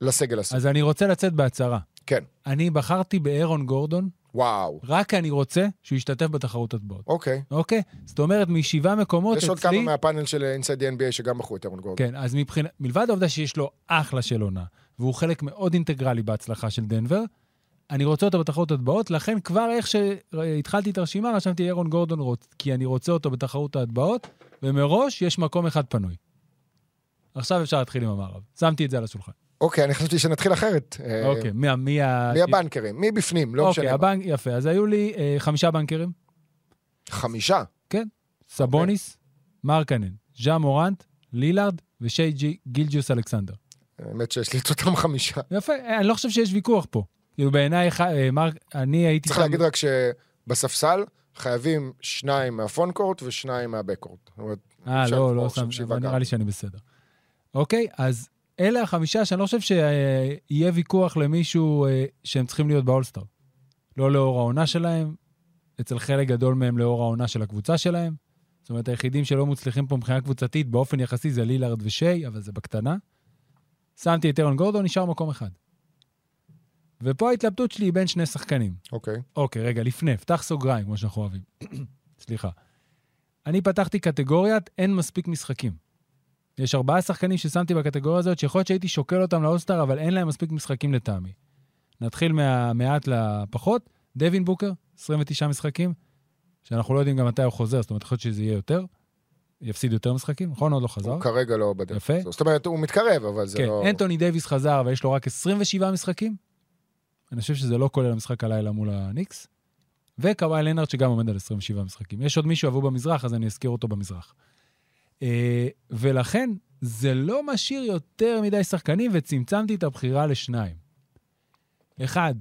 Speaker 3: לסגל הסוף.
Speaker 4: אז אני רוצה לצאת בהצהרה.
Speaker 3: כן.
Speaker 4: אני בחרתי באירון גורדון,
Speaker 3: וואו,
Speaker 4: רק כי אני רוצה שהוא ישתתף בתחרות הטבעות.
Speaker 3: אוקיי.
Speaker 4: אוקיי? זאת אומרת, משבעה מקומות
Speaker 3: יש
Speaker 4: אצלי...
Speaker 3: עוד כמה מהפאנל של אינסייד NBA שגם בחרו את אירון גורדון.
Speaker 4: כן, אז מבחינת... מלבד העובדה שיש לו אחלה של עונה, והוא חלק מאוד אינטגרלי בהצלחה של דנבר, אני רוצה אותו בתחרות הטבעות, לכן כבר איך שהתחלתי את הרשימה, רשמתי אירון גורדון, רוצ... כי אני רוצה אותו בתחרות ההטבעות, ומראש יש מקום אחד פנוי. עכשיו אפשר להתחיל עם המערב. שמתי את זה על השולחן.
Speaker 3: אוקיי, אני חשבתי שנתחיל אחרת. אה,
Speaker 4: אוקיי, מי, מי ה...
Speaker 3: מי הבנקרים? מי בפנים? לא
Speaker 4: אוקיי,
Speaker 3: משנה.
Speaker 4: הבנק, יפה. אז היו לי אה, חמישה בנקרים,
Speaker 3: חמישה.
Speaker 4: כן. סבוניס, מרקנן, ז'ה מורנט, לילארד ושי ג'י- גילג'יוס אלכסנדר.
Speaker 3: האמת שיש לי את אותם חמישה.
Speaker 4: יפה, אני לא חושב שיש ויכוח פה. כאילו בעיניי, אה, מרק, אני הייתי
Speaker 3: צריך להגיד רק שבספסל חייבים שניים מהפונקורט ושניים מהבקורט.
Speaker 4: אה, לא, לא, שם, אבל נראה. לי שאני בסדר. אוקיי, אז אלה החמישה שאני לא חושב שיהיה ויכוח למישהו אה, שהם צריכים להיות באולסטאר. לא לאור העונה שלהם, אצל חלק גדול מהם לאור העונה של הקבוצה שלהם. זאת אומרת, היחידים שלא מצליחים פה מבחינה קבוצתית באופן יחסי זה לילארד ושיי, אבל זה בקטנה. שמתי את אירון גורדון, נשאר מקום אחד. ופה ההתלבטות שלי היא בין שני שחקנים.
Speaker 3: אוקיי.
Speaker 4: אוקיי, רגע, לפני, פתח סוגריים, כמו שאנחנו אוהבים. [clears throat] סליחה. אני פתחתי קטגוריית אין מספיק משחקים. יש ארבעה שחקנים ששמתי בקטגוריה הזאת, שיכול להיות שהייתי שוקל אותם לאולסטאר, אבל אין להם מספיק משחקים לטעמי. נתחיל מהמעט לפחות. דווין בוקר, 29 משחקים, שאנחנו לא יודעים גם מתי הוא חוזר, זאת אומרת, יכול להיות שזה יהיה יותר. יפסיד יותר משחקים, נכון? עוד לא חזר.
Speaker 3: הוא כרגע לא בדרך.
Speaker 4: יפה.
Speaker 3: זאת אומרת, הוא מתקרב, אבל זה
Speaker 4: כן,
Speaker 3: לא...
Speaker 4: אנטוני דייוויס חזר, אבל יש לו רק 27 משחקים. אני חושב שזה לא כולל המשחק הלילה מול הניקס. וקוואי לנארד שגם עומד על 27 משחקים. יש עוד מישהו אהבו במזרח, אז אני אזכיר אותו במזרח. אה, ולכן, זה לא משאיר יותר מדי שחקנים, וצמצמתי את הבחירה לשניים. אחד,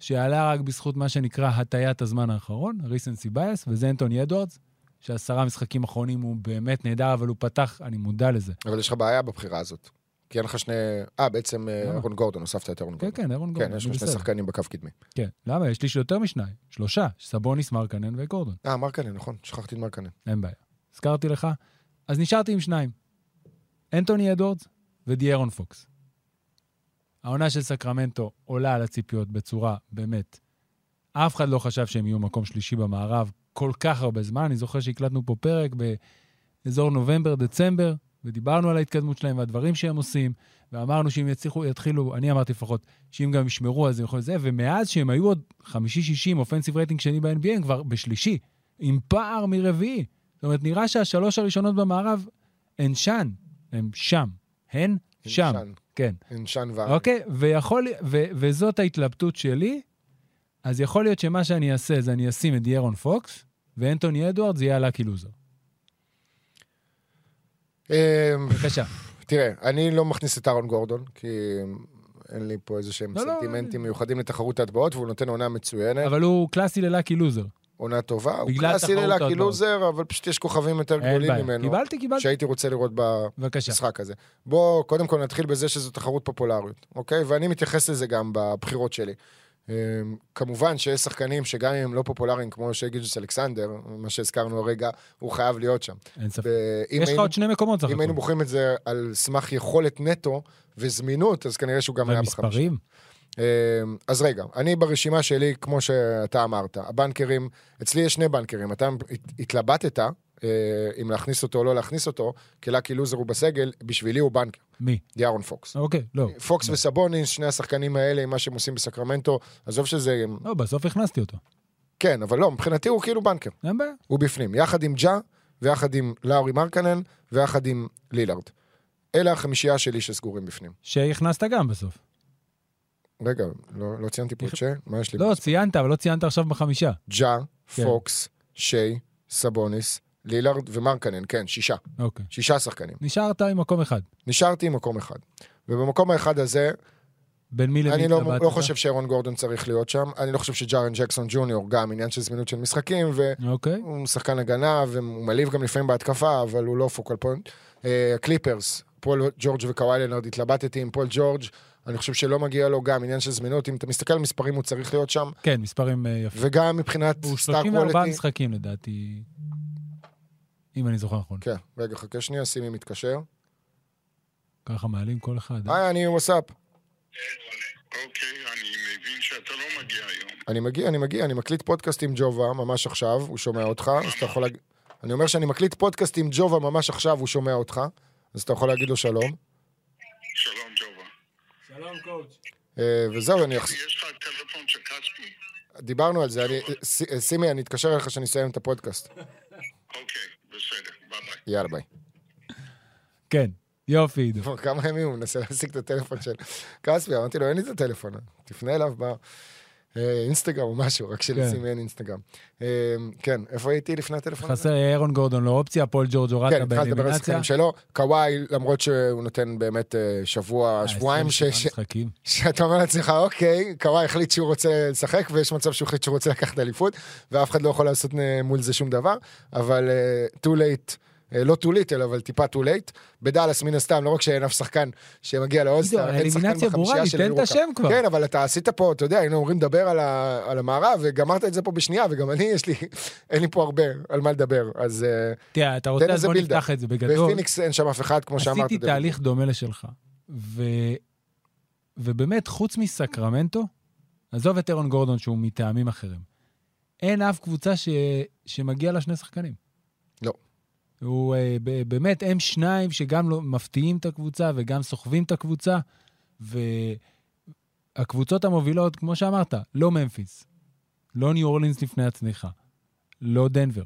Speaker 4: שעלה רק בזכות מה שנקרא הטיית הזמן האחרון, recency bias, וזה אנטוני אדוארדס, שעשרה משחקים אחרונים הוא באמת נהדר, אבל הוא פתח, אני מודע לזה.
Speaker 3: אבל יש לך בעיה בבחירה הזאת. כי אין לך שני... אה, בעצם אה,
Speaker 4: למה?
Speaker 3: אירון גורדון, הוספת את אירון
Speaker 4: כן,
Speaker 3: גורדון.
Speaker 4: כן, אירון
Speaker 3: כן,
Speaker 4: גורדון.
Speaker 3: יש
Speaker 4: אני
Speaker 3: לך שני. שחקנים בקו קדמי.
Speaker 4: כן. למה? יש לי יותר משניים. שלושה. סבוניס, מרקנן וגורדון.
Speaker 3: אה, מרקנן, נכון, שכחתי את מרקנן.
Speaker 4: אין בעיה. הזכרתי לך. אז נשארתי עם שניים. אנטוני אדוארדס ודיארון פוקס. העונה של סקרמנטו עולה על הציפיות בצורה באמת. אף אחד לא חשב שהם יהיו מקום שלישי במערב כל כך הרבה זמן. אני זוכר שהקלטנו פה פרק באזור נובמבר, דצמבר, ודיברנו על ההתקדמות שלהם והדברים שהם עושים, ואמרנו שאם יצליחו, יתחילו, אני אמרתי לפחות, שאם גם ישמרו על זה, יכול זה, ומאז שהם היו עוד 50-60 offensive rating שני ב-NBA, הם כבר בשלישי, עם פער מרביעי. זאת אומרת, נראה שהשלוש הראשונות במערב הן שם, הן שם. הן שם. כן.
Speaker 3: אין שן וארי.
Speaker 4: אוקיי? ויכול, ו, וזאת ההתלבטות שלי, אז יכול להיות שמה שאני אעשה זה אני אשים את דיירון פוקס, ואנטוני אדוארדס יהיה הלאקי לוזר.
Speaker 3: אמ,
Speaker 4: בבקשה. [laughs]
Speaker 3: תראה, אני לא מכניס את אהרון גורדון, כי אין לי פה איזה שהם
Speaker 4: לא, לא,
Speaker 3: סנטימנטים מיוחדים לתחרות ההטבעות, והוא נותן עונה מצוינת,
Speaker 4: אבל הוא קלאסי ללאקי לוזר.
Speaker 3: עונה טובה. הוא קלאסי ללאקי
Speaker 4: ההטבעות.
Speaker 3: לוזר, אבל פשוט יש כוכבים יותר גדולים. ממנו,
Speaker 4: קיבלתי, קיבלתי.
Speaker 3: שהייתי רוצה לראות. במשחק הזה. בוא, קודם כל נתחיל בזה שזו תחרות פופולריות, אוקיי? ואני מתייחס לזה גם בבחירות שלי. אמ, כמובן שיש שחקנים שגם אם הם לא פופולריים כמו שגיג'וס אלכסנדר, מה שהזכרנו הרגע, הוא חייב להיות שם.
Speaker 4: אין ספק. יש לך עוד שני מקומות סך
Speaker 3: אם היינו. בוחרים את זה על סמך יכולת נטו וזמינות, אז כנראה שהוא גם היה בחמישה.
Speaker 4: ומספרים?
Speaker 3: אמ, אז רגע, אני ברשימה שלי, כמו שאתה אמרת, הבנקרים, אצלי יש שני בנקרים, אתה הת- התלבטת אה, אם להכניס אותו או לא להכניס אותו, כי לקי לוזר הוא בסגל, בשבילי הוא בנקר,
Speaker 4: מי?
Speaker 3: דיארון פוקס.
Speaker 4: אוקיי, לא.
Speaker 3: פוקס
Speaker 4: לא.
Speaker 3: וסבוניס, שני השחקנים האלה, עם מה שהם עושים בסקרמנטו, עזוב שזה...
Speaker 4: לא, בסוף הכנסתי אותו.
Speaker 3: כן, אבל לא, מבחינתי הוא כאילו בנקר,
Speaker 4: אין בעיה.
Speaker 3: הוא בפנים, יחד עם ג'ה, ויחד עם לאורי מרקנן, ויחד עם לילארד. אלה החמישייה שלי שסגורים בפנים.
Speaker 4: שהכנסת גם בסוף.
Speaker 3: רגע, לא, לא ציינתי פה את שיי? מה יש לי?
Speaker 4: לא, ציינת, אבל לא ציינת עכשיו בחמישה.
Speaker 3: ג'ה,
Speaker 4: כן.
Speaker 3: פוקס, שיי, סבוניס, לילארד ומרקנן, כן, שישה.
Speaker 4: אוקיי.
Speaker 3: שישה שחקנים.
Speaker 4: נשארת עם מקום אחד.
Speaker 3: נשארתי עם מקום אחד. ובמקום האחד הזה,
Speaker 4: בין מי למי
Speaker 3: אני לא? לא חושב שאירון גורדון צריך להיות שם. אני לא חושב שג'ארן ג'קסון ג'וניור, גם עניין של זמינות של משחקים,
Speaker 4: אוקיי.
Speaker 3: והוא שחקן הגנה, והוא מעליב גם לפעמים בהתקפה, אבל הוא לא focal point. אה, קליפרס, פול ג'ורג' וקוואי לנרד, התלבטתי עם פול ג'ורג', אני חושב שלא מגיע לו גם עניין של זמינות. אם אתה מסתכל על מספרים, הוא צריך להיות שם,
Speaker 4: כן, מספרים אה, יפים.
Speaker 3: וגם מבחינת
Speaker 4: הוא
Speaker 3: star
Speaker 4: 34
Speaker 3: quality.
Speaker 4: משחקים לדעתי, אם אני זוכר נכון.
Speaker 3: כן, רגע, חכה שנייה, סימי מתקשר.
Speaker 4: ככה מעלים כל אחד. אה?
Speaker 3: היי, אני what's up.
Speaker 5: אוקיי, אני מבין שאתה לא מגיע היום.
Speaker 3: אני מגיע, אני מגיע, אני מקליט פודקאסט עם ג'ובה ממש עכשיו, הוא שומע אותך, אז אתה יכול להגיד... אני אומר שאני מקליט פודקאסט עם ג'ובה ממש עכשיו, הוא שומע אותך, אז אתה יכול להגיד לו שלום.
Speaker 5: שלום,
Speaker 3: וזהו, אני אחזור...
Speaker 5: יש לך טלפון של כספי?
Speaker 3: דיברנו על זה, אני... אה, סימי, אני אתקשר אליך כשאני אסיים את הפודקאסט.
Speaker 5: אוקיי, בסדר, ביי ביי.
Speaker 3: יאללה, ביי.
Speaker 4: כן, יופי, עידו.
Speaker 3: כבר כמה ימים הוא מנסה להשיג את הטלפון של כספי, אמרתי לו, אין לי את הטלפון, תפנה אליו באינסטגרם או משהו, רק
Speaker 4: כן.
Speaker 3: שלסימי אין אינסטגרם. אה, כן, איפה הייתי לפני הטלפון?
Speaker 4: חסר אירון גורדון לא אופציה, פול ג'ורג' הורדת
Speaker 3: כן, התחלתי לדבר על
Speaker 4: באלימינציה.
Speaker 3: השחקנים שלו. קוואי, למרות שהוא נותן באמת אה, שבוע,
Speaker 4: אה,
Speaker 3: שבועיים, ש-
Speaker 4: 27
Speaker 3: ש-
Speaker 4: משחקים.
Speaker 3: שאתה אומר לעצמך, אוקיי, קוואי החליט שהוא רוצה לשחק, ויש מצב שהוא החליט שהוא רוצה לקחת אליפות, ואף אחד לא יכול לעשות אה, מול זה שום דבר, אבל אה, too late. אה, לא too little, אבל טיפה too late. בדאלאס, מן הסתם, לא רק שאין אף שחקן שמגיע לאולסטאר, אין שחקן בחמישייה של
Speaker 4: כבר.
Speaker 3: כן, אבל אתה עשית פה, אתה יודע, היינו אומרים לדבר על, ה, על המערב, וגמרת את זה פה בשנייה, וגם אני, יש לי, [laughs] אין לי פה הרבה על מה לדבר. אז אה,
Speaker 4: תראה, אתה רוצה, אז בוא. נפתח את זה בגדול.
Speaker 3: בפיניקס אין שם אף אחד, כמו שאמרת.
Speaker 4: עשיתי. תהליך דומה לשלך. ו... ובאמת, חוץ מסקרמנטו, עזוב את אירון גורדון שהוא מטעמים אחרים, אין אף קבוצה ש... שמגיע לה שני שחקנים. הוא אה, באמת, הם שניים שגם לא מפתיעים את הקבוצה וגם סוחבים את הקבוצה, והקבוצות המובילות, כמו שאמרת, לא ממפיס, לא ניו אורלינס לפני הצניחה, לא דנבר.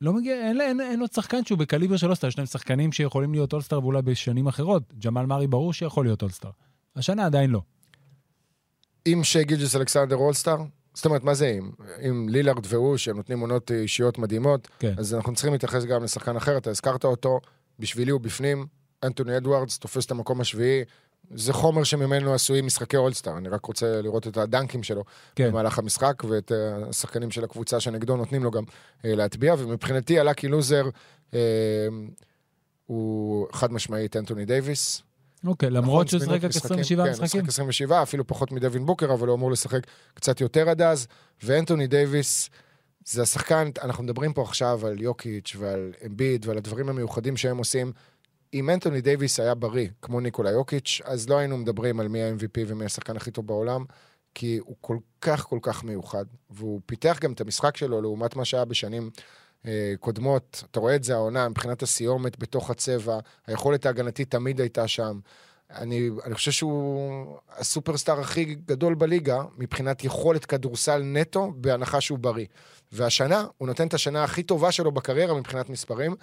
Speaker 4: לא מגיע, אין, אין, אין עוד שחקן שהוא בקליבר של All-Star, יש להם שחקנים שיכולים להיות All-Star ואולי בשנים אחרות. ג'מאל מארי ברור שיכול להיות All-Star. השנה עדיין לא.
Speaker 3: עם שיי גילג'ס אלכסנדר All-Star, זאת אומרת, מה זה עם? עם לילארד והוא, שהם נותנים עונות אישיות מדהימות,
Speaker 4: כן.
Speaker 3: אז אנחנו צריכים להתייחס גם לשחקן אחר, אתה הזכרת אותו, בשבילי הוא בפנים, אנטוני אדוארדס תופס את המקום השביעי, זה חומר שממנו עשויים משחקי All-Star, אני רק רוצה לראות את הדנקים שלו
Speaker 4: כן.
Speaker 3: במהלך המשחק, ואת אה, השחקנים של הקבוצה שנגדו נותנים לו גם אה, להטביע, ומבחינתי ה lucky loser אה, הוא חד משמעית אנטוני דייוויס,
Speaker 4: אוקיי, למרות
Speaker 3: נכון,
Speaker 4: שהוא
Speaker 3: זמינות
Speaker 4: שיחק רק
Speaker 3: משחקים,
Speaker 4: 27
Speaker 3: כן,
Speaker 4: משחקים.
Speaker 3: משחק 27, אפילו פחות מדווין בוקר, אבל הוא אמור לשחק קצת יותר עד אז. ואנטוני דייוויס, זה השחקן, אנחנו מדברים פה עכשיו על יוקיץ' ועל אמביד ועל הדברים המיוחדים שהם עושים. אם אנטוני דייוויס היה בריא, כמו ניקולה יוקיץ', אז לא היינו מדברים על מי ה-MVP ומי השחקן הכי טוב בעולם, כי הוא כל כך כל כך מיוחד, והוא פיתח גם את המשחק שלו לעומת מה שהיה בשנים קודמות. אתה רואה את זה העונה, מבחינת הסיומת בתוך הצבע, היכולת ההגנתית תמיד הייתה שם. אני, אני חושב שהוא הסופרסטאר הכי גדול בליגה מבחינת יכולת כדורסל נטו, בהנחה שהוא בריא. והשנה, הוא נותן את השנה הכי טובה שלו בקריירה מבחינת מספרים,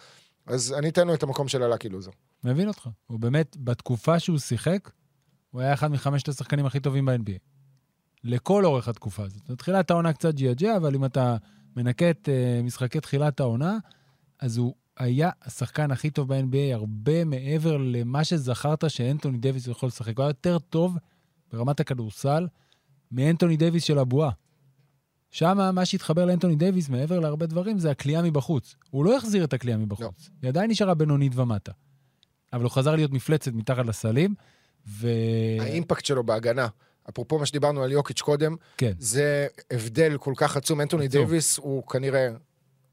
Speaker 3: אז אני אתן לו את המקום של ה lucky loser.
Speaker 4: מבין אותך. הוא באמת, בתקופה שהוא שיחק, הוא היה אחד מחמשת השחקנים הכי טובים ב-NBA. לכל אורך התקופה הזאת. בתחילת העונה קצת ג'יאג'ה, אבל אם אתה מנקה את אה, משחקי תחילת העונה, אז הוא היה השחקן הכי טוב ב-NBA הרבה מעבר למה שזכרת שאנטוני דייוויס יכול לשחק. הוא היה יותר טוב ברמת הכדורסל מאנטוני דייוויס של הבועה. שם מה שהתחבר לאנטוני דייוויס, מעבר להרבה דברים, זה הקליעה מבחוץ. הוא לא החזיר את הקליעה מבחוץ.
Speaker 3: לא.
Speaker 4: היא עדיין נשארה בינונית ומטה. אבל הוא חזר להיות מפלצת מתחת לסלים, ו...
Speaker 3: האימפקט שלו בהגנה, אפרופו מה שדיברנו על יוקיץ' קודם,
Speaker 4: כן.
Speaker 3: זה הבדל כל כך עצום. אנטוני. דייוויס הוא כנראה,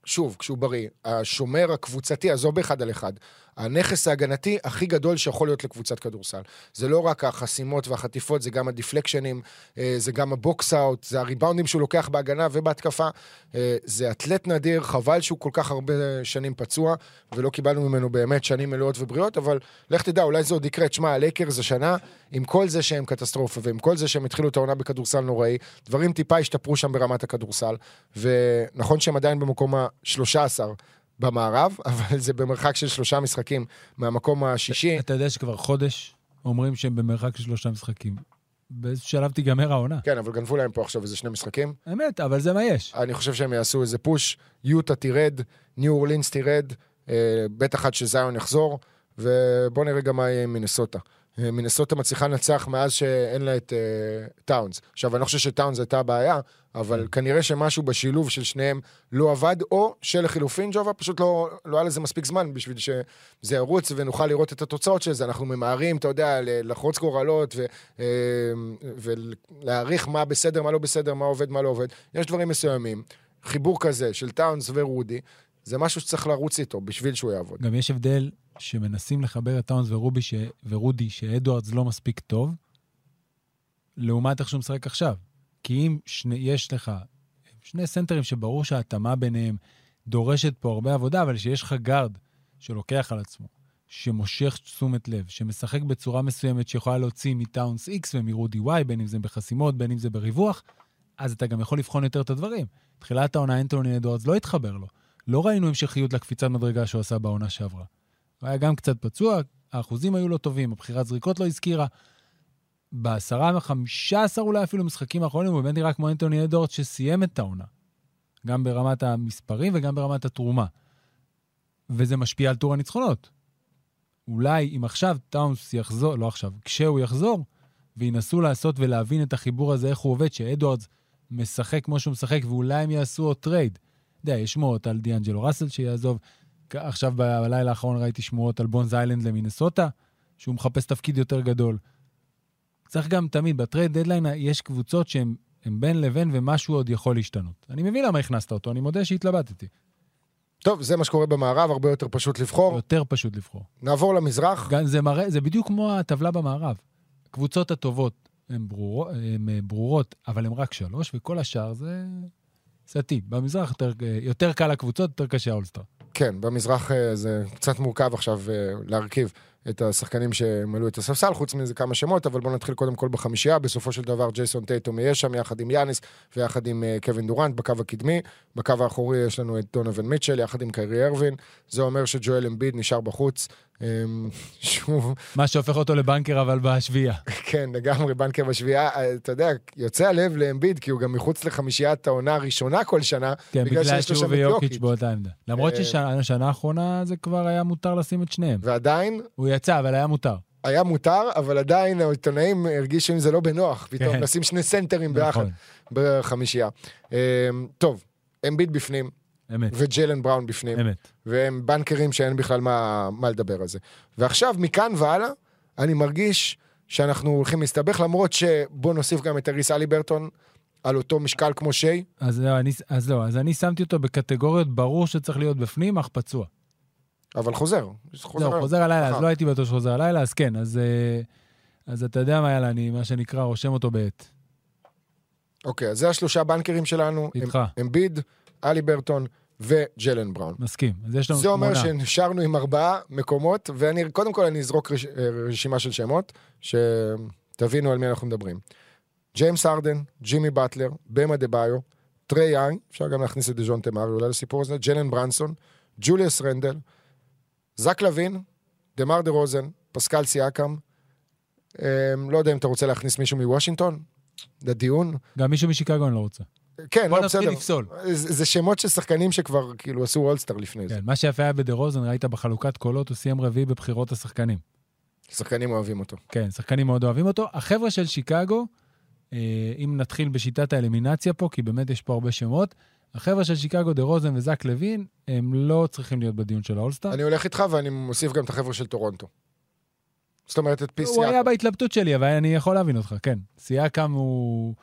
Speaker 3: שוב, כשהוא בריא, השומר הקבוצתי, עזוב באחד על אחד, הנכס ההגנתי הכי גדול שיכול להיות לקבוצת כדורסל. זה לא רק החסימות והחטיפות, זה גם הדיפלקשנים, אה, זה גם ה box-out, זה הריבאונדים שהוא לוקח בהגנה ובהתקפה. אה, זה אתלט נדיר, חבל שהוא כל כך הרבה שנים פצוע, ולא קיבלנו ממנו באמת שנים מלאות ובריאות, אבל לך תדע, אולי זה עוד יקרה. תשמע, הלייקרס השנה, עם כל זה שהם קטסטרופה, ועם כל זה שהם התחילו את העונה בכדורסל נוראי, דברים טיפה השתפרו שם ברמת הכדורסל, ונכון שהם עדיין במקום ה-13 במערב, [laughs] אבל זה במרחק של שלושה משחקים מהמקום השישי.
Speaker 4: אתה יודע שכבר חודש אומרים שהם במרחק של שלושה משחקים. באיזשהו שלב תיגמר העונה.
Speaker 3: כן, אבל גנבו להם פה עכשיו איזה שני משחקים.
Speaker 4: אמת, אבל זה מה יש.
Speaker 3: אני חושב שהם יעשו איזה פוש, יוטה תירד, ניו אורלינס תירד, אה, בטח עד שזיון יחזור, ובואו נראה גם מה יהיה עם מינסוטה. אה, מינסוטה מצליחה לנצח מאז שאין לה את אה, טאונס. עכשיו, אני לא חושב שטאונס הייתה הבעיה, אבל כנראה שמשהו בשילוב של שניהם לא עבד, או שלחילופין ג'ובה פשוט לא, לא היה לזה מספיק זמן בשביל שזה ירוץ ונוכל לראות את התוצאות של זה. אנחנו ממהרים, אתה יודע, לחרוץ גורלות ו- אה, ולהעריך מה בסדר, מה לא בסדר, מה עובד, מה לא עובד. יש דברים מסוימים. חיבור כזה של טאונס ורודי, זה משהו שצריך לרוץ איתו בשביל שהוא יעבוד.
Speaker 4: גם יש הבדל שמנסים לחבר את טאונס ורובי ש... ורודי, שאדוארדס לא מספיק טוב, לעומת איך שהוא משחק עכשיו. כי אם שני... יש לך שני סנטרים שברור שההתאמה ביניהם דורשת פה הרבה עבודה, אבל שיש לך גארד שלוקח על עצמו, שמושך תשומת לב, שמשחק בצורה מסוימת שיכולה להוציא מטאונס X ומרודי Y, בין אם זה בחסימות, בין אם זה בריווח, אז אתה גם יכול לבחון יותר את הדברים. תחילת העונה אנטוני אדוארדס לא התחבר לו. לא ראינו המשכיות לקפיצת מדרגה שהוא עשה בעונה שעברה. הוא היה גם קצת פצוע, האחוזים היו לא טובים, הבחירת זריקות לא הזכירה. בעשרה וחמישה עשר אולי אפילו משחקים האחרונים, הוא באמת נראה כמו אנטוני אדוארדס שסיים את העונה. גם ברמת המספרים וגם ברמת התרומה. וזה משפיע על טור הניצחונות. אולי אם עכשיו טאונס יחזור, לא עכשיו, כשהוא יחזור, וינסו לעשות ולהבין את החיבור הזה, איך הוא עובד, שאדוארדס משחק כמו שהוא משחק, ואולי הם יעשו עוד trade. אתה יודע, יש שמועות על דיאנג'לו ראסל שיעזוב. עכשיו בלילה האחרון ראיתי שמועות על בונז היילנד למינסוטה, שהוא מחפש תפקיד יותר גדול. צריך גם תמיד, ב trade deadline יש קבוצות שהן הן בין לבין ומשהו עוד יכול להשתנות. אני מבין למה הכנסת אותו, אני מודה שהתלבטתי.
Speaker 3: טוב, זה מה שקורה במערב, הרבה יותר פשוט לבחור.
Speaker 4: יותר פשוט לבחור.
Speaker 3: נעבור למזרח.
Speaker 4: גם זה מראה, זה בדיוק כמו הטבלה במערב. הקבוצות הטובות הן ברורות, הן אה, ברורות, אבל הן רק שלוש, וכל השאר זה סטי. במזרח יותר, יותר קל לקבוצות, יותר קשה האולסטאר.
Speaker 3: כן, במזרח אה, זה קצת מורכב עכשיו אה, להרכיב את השחקנים שמלאו את הספסל, חוץ מזה כמה שמות, אבל בואו נתחיל קודם כל בחמישייה. בסופו של דבר ג'ייסון טייטום יהיה שם יחד עם יאניס ויחד עם אה, קווין דורנט בקו הקדמי. בקו האחורי יש לנו את דונובין מיטשל יחד עם קיירי ארווין. זה אומר שג'ואל אמביד נשאר בחוץ. אה, [laughs] שוב,
Speaker 4: מה שהופך אותו לבנקר, אבל בשביעייה.
Speaker 3: כן, לגמרי, בנקר בשביעייה. אה, אתה יודע, יוצא הלב לאמביד, כי הוא גם מחוץ לחמישיית העונה הראשונה כל שנה,
Speaker 4: כן,
Speaker 3: בגלל שיש לו שם את יוקיץ'.
Speaker 4: באותה עמדה. למרות
Speaker 3: אה,
Speaker 4: ששנה האחרונה זה כבר היה מותר לשים את שניהם.
Speaker 3: ועדיין,
Speaker 4: הוא יצא, אבל היה מותר.
Speaker 3: היה מותר, אבל עדיין העיתונאים הרגישו עם זה לא בנוח, פתאום
Speaker 4: כן.
Speaker 3: לשים שני סנטרים ביחד
Speaker 4: נכון,
Speaker 3: בחמישייה. אה, טוב, אמביד בפנים,
Speaker 4: אמת,
Speaker 3: וג'לן בראון בפנים,
Speaker 4: אמת.
Speaker 3: והם בנקרים שאין בכלל מה, מה לדבר על זה. ועכשיו, מכאן והלאה, אני מרגיש שאנחנו הולכים להסתבך, למרות שבוא נוסיף גם את אריס אלי ברטון על אותו משקל כמו שיי.
Speaker 4: אז לא, אני, אז לא, אז אני שמתי אותו בקטגוריות, ברור שצריך להיות בפנים, אך פצוע.
Speaker 3: אבל חוזר. חוזר,
Speaker 4: זהו, חוזר הלילה, אז
Speaker 3: מחר.
Speaker 4: לא הייתי בטוח שחוזר הלילה, אז כן, אז, אה, אז אתה יודע מה, יאללה, אני, מה שנקרא, רושם אותו בעט.
Speaker 3: אוקיי, אז זה השלושה בנקרים שלנו.
Speaker 4: איתך.
Speaker 3: הם- אמביד, האליברטון וג'לן בראון.
Speaker 4: מסכים. אז יש לנו
Speaker 3: זה אומר. שנשארנו עם ארבעה מקומות, ואני, קודם כל אני אזרוק רש, רשימה של שמות, שתבינו על מי אנחנו מדברים. ג'יימס הארדן, ג'ימי באטלר, באם אדבאיו, טריי יאנג, אפשר גם להכניס את דז'ונטה מארי אולי לסיפור הזה, ג'יילן ברונסון, ג'וליאס רנדל, זק לוין, דמר דה רוזן, פסקל סיאקם, אמ, לא יודע אם אתה רוצה להכניס מישהו מוושינגטון לדיון.
Speaker 4: גם מישהו משיקגו אני לא רוצה.
Speaker 3: כן,
Speaker 4: בוא
Speaker 3: לא,
Speaker 4: נתחיל
Speaker 3: בסדר.
Speaker 4: לפסול.
Speaker 3: זה, זה שמות של שחקנים שכבר כאילו עשו אולסטאר לפני זה.
Speaker 4: כן, מה שיפה היה בדה רוזן, ראית בחלוקת קולות, הוא סיים רביעי בבחירות השחקנים.
Speaker 3: שחקנים אוהבים אותו.
Speaker 4: כן, שחקנים מאוד אוהבים אותו. החבר'ה של שיקגו, אה, אם נתחיל בשיטת האלימינציה פה, כי באמת יש פה הרבה שמות, החבר'ה של שיקגו, דה רוזן וזק לוין, הם לא צריכים להיות בדיון של האולסטאר.
Speaker 3: אני הולך איתך ואני מוסיף גם את החבר'ה של טורונטו. זאת אומרת, את פי
Speaker 4: הוא היה
Speaker 3: סיאקם.
Speaker 4: בהתלבטות שלי, אבל אני יכול להבין אותך, כן. סיאקם הוא...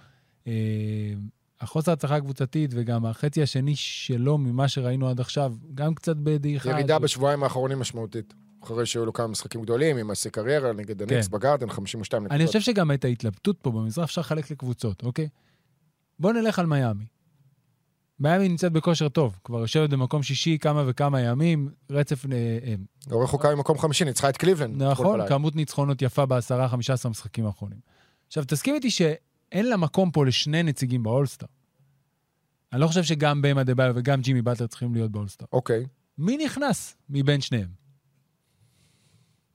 Speaker 4: אה, החוסר הצלחה הקבוצתית וגם החצי השני שלו ממה שראינו עד עכשיו, גם קצת בדעיכה.
Speaker 3: ירידה בשבועיים האחרונים משמעותית. אחרי שהיו לו כמה משחקים גדולים, עם השיא קריירה נגד הניקס
Speaker 4: כן.
Speaker 3: בגרדן, 52 נקודות.
Speaker 4: אני חושב שגם את ההתלבטות פה במזרח אפשר לחלק לקבוצות, אוקיי? בוא נלך על מיאמי. מיאמי נמצאת בכושר טוב, כבר יושבת במקום שישי כמה וכמה ימים, רצף... אה, אה,
Speaker 3: לא רחוקה ממקום חמישי, ניצחה את קליבלנד.
Speaker 4: נכון. כמות ניצחונות יפה בעשרה, חמישה עשרה משחקים האחרונים. עכשיו, תסכים איתי שאין לה מקום פה לשני נציגים באולסטאר. אני לא חושב שגם באם אדבאיו וגם ג'ימי באטלר צריכים להיות באולסטאר.
Speaker 3: אוקיי.
Speaker 4: מי נכנס מבין שניהם?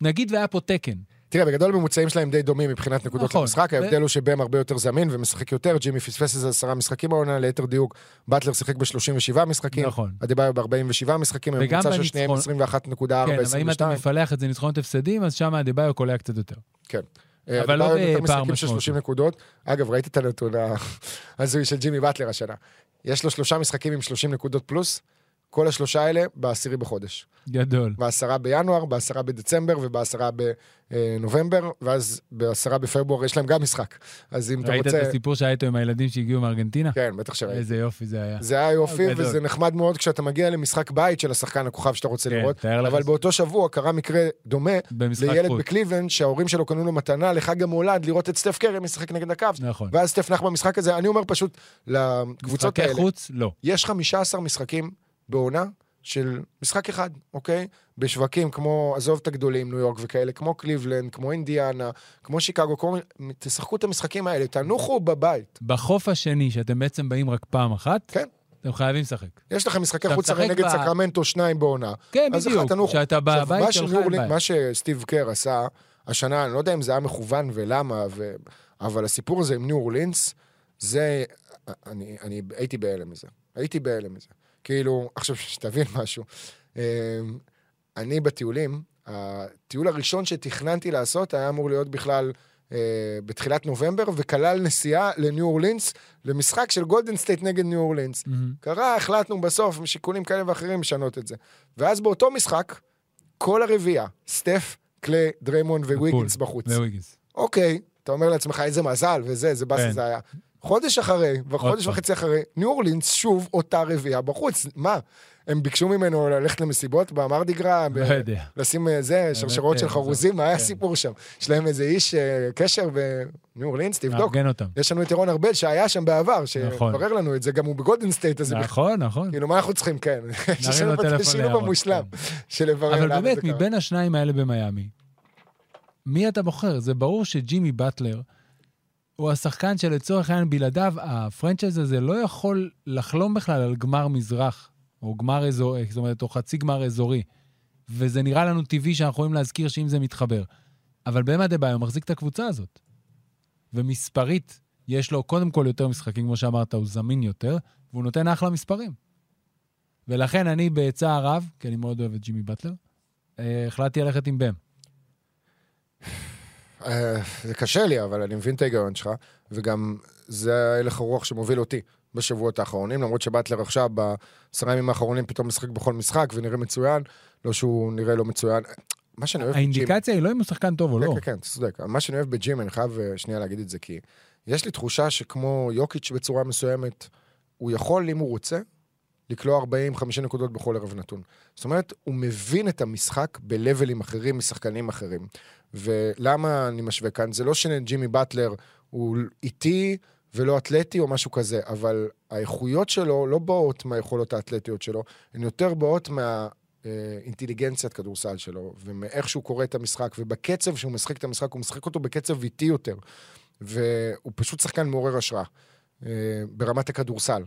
Speaker 4: נגיד והיה פה תקן.
Speaker 3: תראה, בגדול הממוצעים שלהם די דומים מבחינת נקודות
Speaker 4: נכון.
Speaker 3: למשחק,
Speaker 4: ו-
Speaker 3: ההבדל הוא שבאם הרבה יותר זמין ומשחק יותר, ג'ימי פספס איזה עשרה משחקים העונה, ליתר דיוק, באטלר שיחק ב-37 משחקים,
Speaker 4: נכון.
Speaker 3: אדיבאיו ב-47 משחקים, הממוצע של שניהם
Speaker 4: בניצחון-
Speaker 3: 21.4,
Speaker 4: כן, אבל אם אתה
Speaker 3: 22.
Speaker 4: מפלח את זה ניצחונות הפסדים, אז שם הדה-ביו קולע קצת יותר.
Speaker 3: כן.
Speaker 4: אבל לא
Speaker 3: אדיבאיו יותר
Speaker 4: בפער
Speaker 3: משחקים של
Speaker 4: משמעותי.
Speaker 3: 30 נקודות. אגב, ראית את הנתון ההזוי [laughs] של ג'ימי באטלר השנה. יש לו שלושה משחקים עם 30 נקודות פלוס, כל השלושה האלה בעשירי בחודש.
Speaker 4: גדול.
Speaker 3: בעשרה בינואר, בעשרה בדצמבר ובעשרה בנובמבר, ואז בעשרה בפברואר יש להם גם משחק. אז אם אתה
Speaker 4: ראית את
Speaker 3: רוצה...
Speaker 4: הסיפור שהיה איתו עם הילדים שהגיעו מארגנטינה?
Speaker 3: כן, בטח שראיתי.
Speaker 4: איזה יופי זה היה.
Speaker 3: זה היה יופי,
Speaker 4: גדול.
Speaker 3: וזה נחמד מאוד כשאתה מגיע למשחק בית של השחקן הכוכב שאתה רוצה
Speaker 4: כן,
Speaker 3: לראות.
Speaker 4: תאר לך.
Speaker 3: אבל באותו שבוע קרה מקרה דומה לילד
Speaker 4: חוץ.
Speaker 3: בקליבלנד, שההורים שלו קנו לו מתנה לחג המולד לראות את סטף קרי משחק נגד הקאבס.
Speaker 4: נכון.
Speaker 3: ואז סטף נח במשחק הזה. אני אומר פשוט לקבוצות
Speaker 4: משחקי
Speaker 3: האלה,
Speaker 4: חוץ, לא.
Speaker 3: יש 15 משחקים בעונה של משחק אחד, אוקיי? בשווקים כמו, עזוב את הגדולים, ניו יורק וכאלה, כמו קליבלנד, כמו אינדיאנה, כמו שיקגו, כמו... תשחקו את המשחקים האלה, תנוחו בבית.
Speaker 4: בחוף השני, שאתם בעצם באים רק פעם אחת,
Speaker 3: כן.
Speaker 4: אתם חייבים לשחק.
Speaker 3: יש לכם משחקי חוץ הרי נגד
Speaker 4: ב-
Speaker 3: סקרמנטו שניים בעונה.
Speaker 4: כן,
Speaker 3: אז
Speaker 4: בדיוק.
Speaker 3: אחד תנוחו.
Speaker 4: כשאתה בבית שלך, אין בעיה.
Speaker 3: מה שסטיב קר עשה השנה, אני לא יודע אם זה היה מכוון ולמה, ו... אבל הסיפור הזה עם ניו אורלינס, זה... אני, אני הייתי בהלם מזה. הייתי בהלם מזה. כאילו, עכשיו, שתבין משהו. אמ, אני בטיולים, הטיול הראשון שתכננתי לעשות היה אמור להיות בכלל אה, בתחילת נובמבר, וכלל נסיעה לניו אורלינס, למשחק של גולדן סטייט נגד ניו אורלינס.
Speaker 4: מהמם.
Speaker 3: קרה, החלטנו בסוף, משיקולים כאלה ואחרים, לשנות את זה. ואז באותו משחק, כל הרביעייה, סטף, קליי, דריימונד וויגינס. בחוץ.
Speaker 4: וויגינס.
Speaker 3: אוקיי, אתה אומר לעצמך, איזה מזל, וזה, איזה באסה
Speaker 4: כן.
Speaker 3: זה היה. חודש אחרי, וחודש. וחצי אחרי, ניו אורלינס שוב אותה רביעייה בחוץ. מה? הם ביקשו ממנו ללכת למסיבות במרדיגרה,
Speaker 4: לא יודע.
Speaker 3: לשים אה, זה, שרשרות של
Speaker 4: כן,
Speaker 3: חרוזים, מה היה
Speaker 4: כן.
Speaker 3: הסיפור שם? יש להם איזה איש אה, קשר בניו אורלינס, תבדוק.
Speaker 4: מארגן אותם.
Speaker 3: יש לנו את ירון ארבל שהיה שם בעבר,
Speaker 4: נכון.
Speaker 3: שברר לנו את זה, גם הוא בגולדן סטייט, אז זה בכלל-
Speaker 4: נכון, נכון.
Speaker 3: כאילו, מה אנחנו צריכים? כן. [laughs] יש לנו את השילוב המושלם
Speaker 4: כן.
Speaker 3: של לברר
Speaker 4: אבל באמת. מבין השניים האלה במיאמי, מי אתה בוחר? זה ברור שג'ימי באטלר הוא השחקן שלצורך העניין בלעדיו, ה franchise הזה לא יכול לחלום בכלל על גמר מזרח, או גמר אזורי, זאת אומרת, או חצי גמר אזורי. וזה נראה לנו טבעי שאנחנו יכולים להזכיר שאם זה מתחבר. אבל באמת דה ביו מחזיק את הקבוצה הזאת. ומספרית, יש לו קודם כל יותר משחקים, כמו שאמרת, הוא זמין יותר, והוא נותן אחלה מספרים. ולכן אני בצער רב, כי אני מאוד אוהב את ג'ימי באטלר, אה, החלטתי ללכת עם בם.
Speaker 3: אה, זה קשה לי, אבל אני מבין את ההיגיון שלך, וגם זה הלך הרוח שמוביל אותי בשבועות האחרונים, למרות שבטלר עכשיו, בעשרה ימים האחרונים, פתאום משחק בכל משחק ונראה מצוין, לא שהוא נראה לא מצוין. מה שאני אוהב בג'ימי...
Speaker 4: האינדיקציה היא לא אם הוא שחקן טוב או לא.
Speaker 3: כן, כן, כן, צודק. מה שאני אוהב בג'ים, אני חייב אה, שנייה להגיד את זה, כי יש לי תחושה שכמו יוקיץ' בצורה מסוימת, הוא יכול, אם הוא רוצה, לקלוע 40-50 נקודות בכל ערב נתון. זאת אומרת, הוא מבין את המשחק ב-לבלים אחרים משחקנים אחרים. ולמה אני משווה כאן? זה לא שג'ימי באטלר הוא איטי ולא אתלטי או משהו כזה, אבל האיכויות שלו לא באות מהיכולות האתלטיות שלו, הן יותר באות מה... אה, אינטליגנציית כדורסל שלו, ומאיך שהוא קורא את המשחק, ובקצב שהוא משחק את המשחק, הוא משחק אותו בקצב איטי יותר. והוא פשוט שחקן מעורר השראה, אה, ברמת הכדורסל.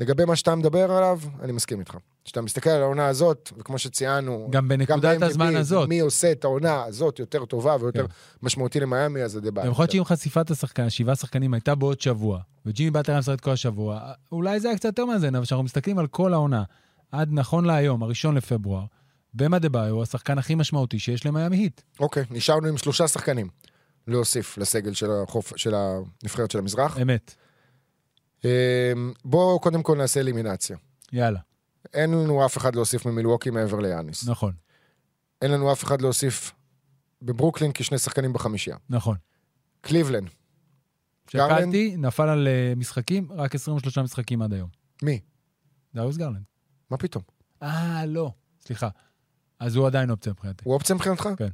Speaker 3: לגבי מה שאתה מדבר עליו, אני מסכים איתך. כשאתה מסתכל על העונה הזאת, וכמו שציינו,
Speaker 4: גם בנקודת
Speaker 3: ב-MVP,
Speaker 4: הזמן הזאת.
Speaker 3: מי עושה את העונה הזאת יותר טובה ויותר
Speaker 4: כן.
Speaker 3: משמעותי למיאמי, אז זה די בעיה.
Speaker 4: יכול להיות שאם חשיפת השחקן, שבעה שחקנים, הייתה בעוד שבוע, וג'ימי באטר היה משחק כל השבוע, אולי זה היה קצת יותר מאזן, אבל כשאנחנו מסתכלים על כל העונה, עד נכון להיום, הראשון לפברואר, במה דה ביו הוא השחקן הכי משמעותי שיש למיאמי היט.
Speaker 3: אוקיי, נשארנו עם שלושה שחקנים להוסיף לסגל של, החוף, של הנבחרת של המזרח.
Speaker 4: אמת.
Speaker 3: אה, בואו קודם כל נעשה אלימינציה.
Speaker 4: יאללה,
Speaker 3: אין לנו אף אחד להוסיף ממילווקי מעבר ליאניס.
Speaker 4: נכון,
Speaker 3: אין לנו אף אחד להוסיף בברוקלין כשני שחקנים בחמישייה.
Speaker 4: נכון.
Speaker 3: קליבלנד?
Speaker 4: שקלתי, נפל על אה, משחקים, רק 23 משחקים עד היום.
Speaker 3: מי?
Speaker 4: דריוס גרלנד.
Speaker 3: מה פתאום?
Speaker 4: אה, לא, סליחה. אז הוא עדיין אופציה מבחינתי.
Speaker 3: הוא אופציה מבחינתך?
Speaker 4: כן.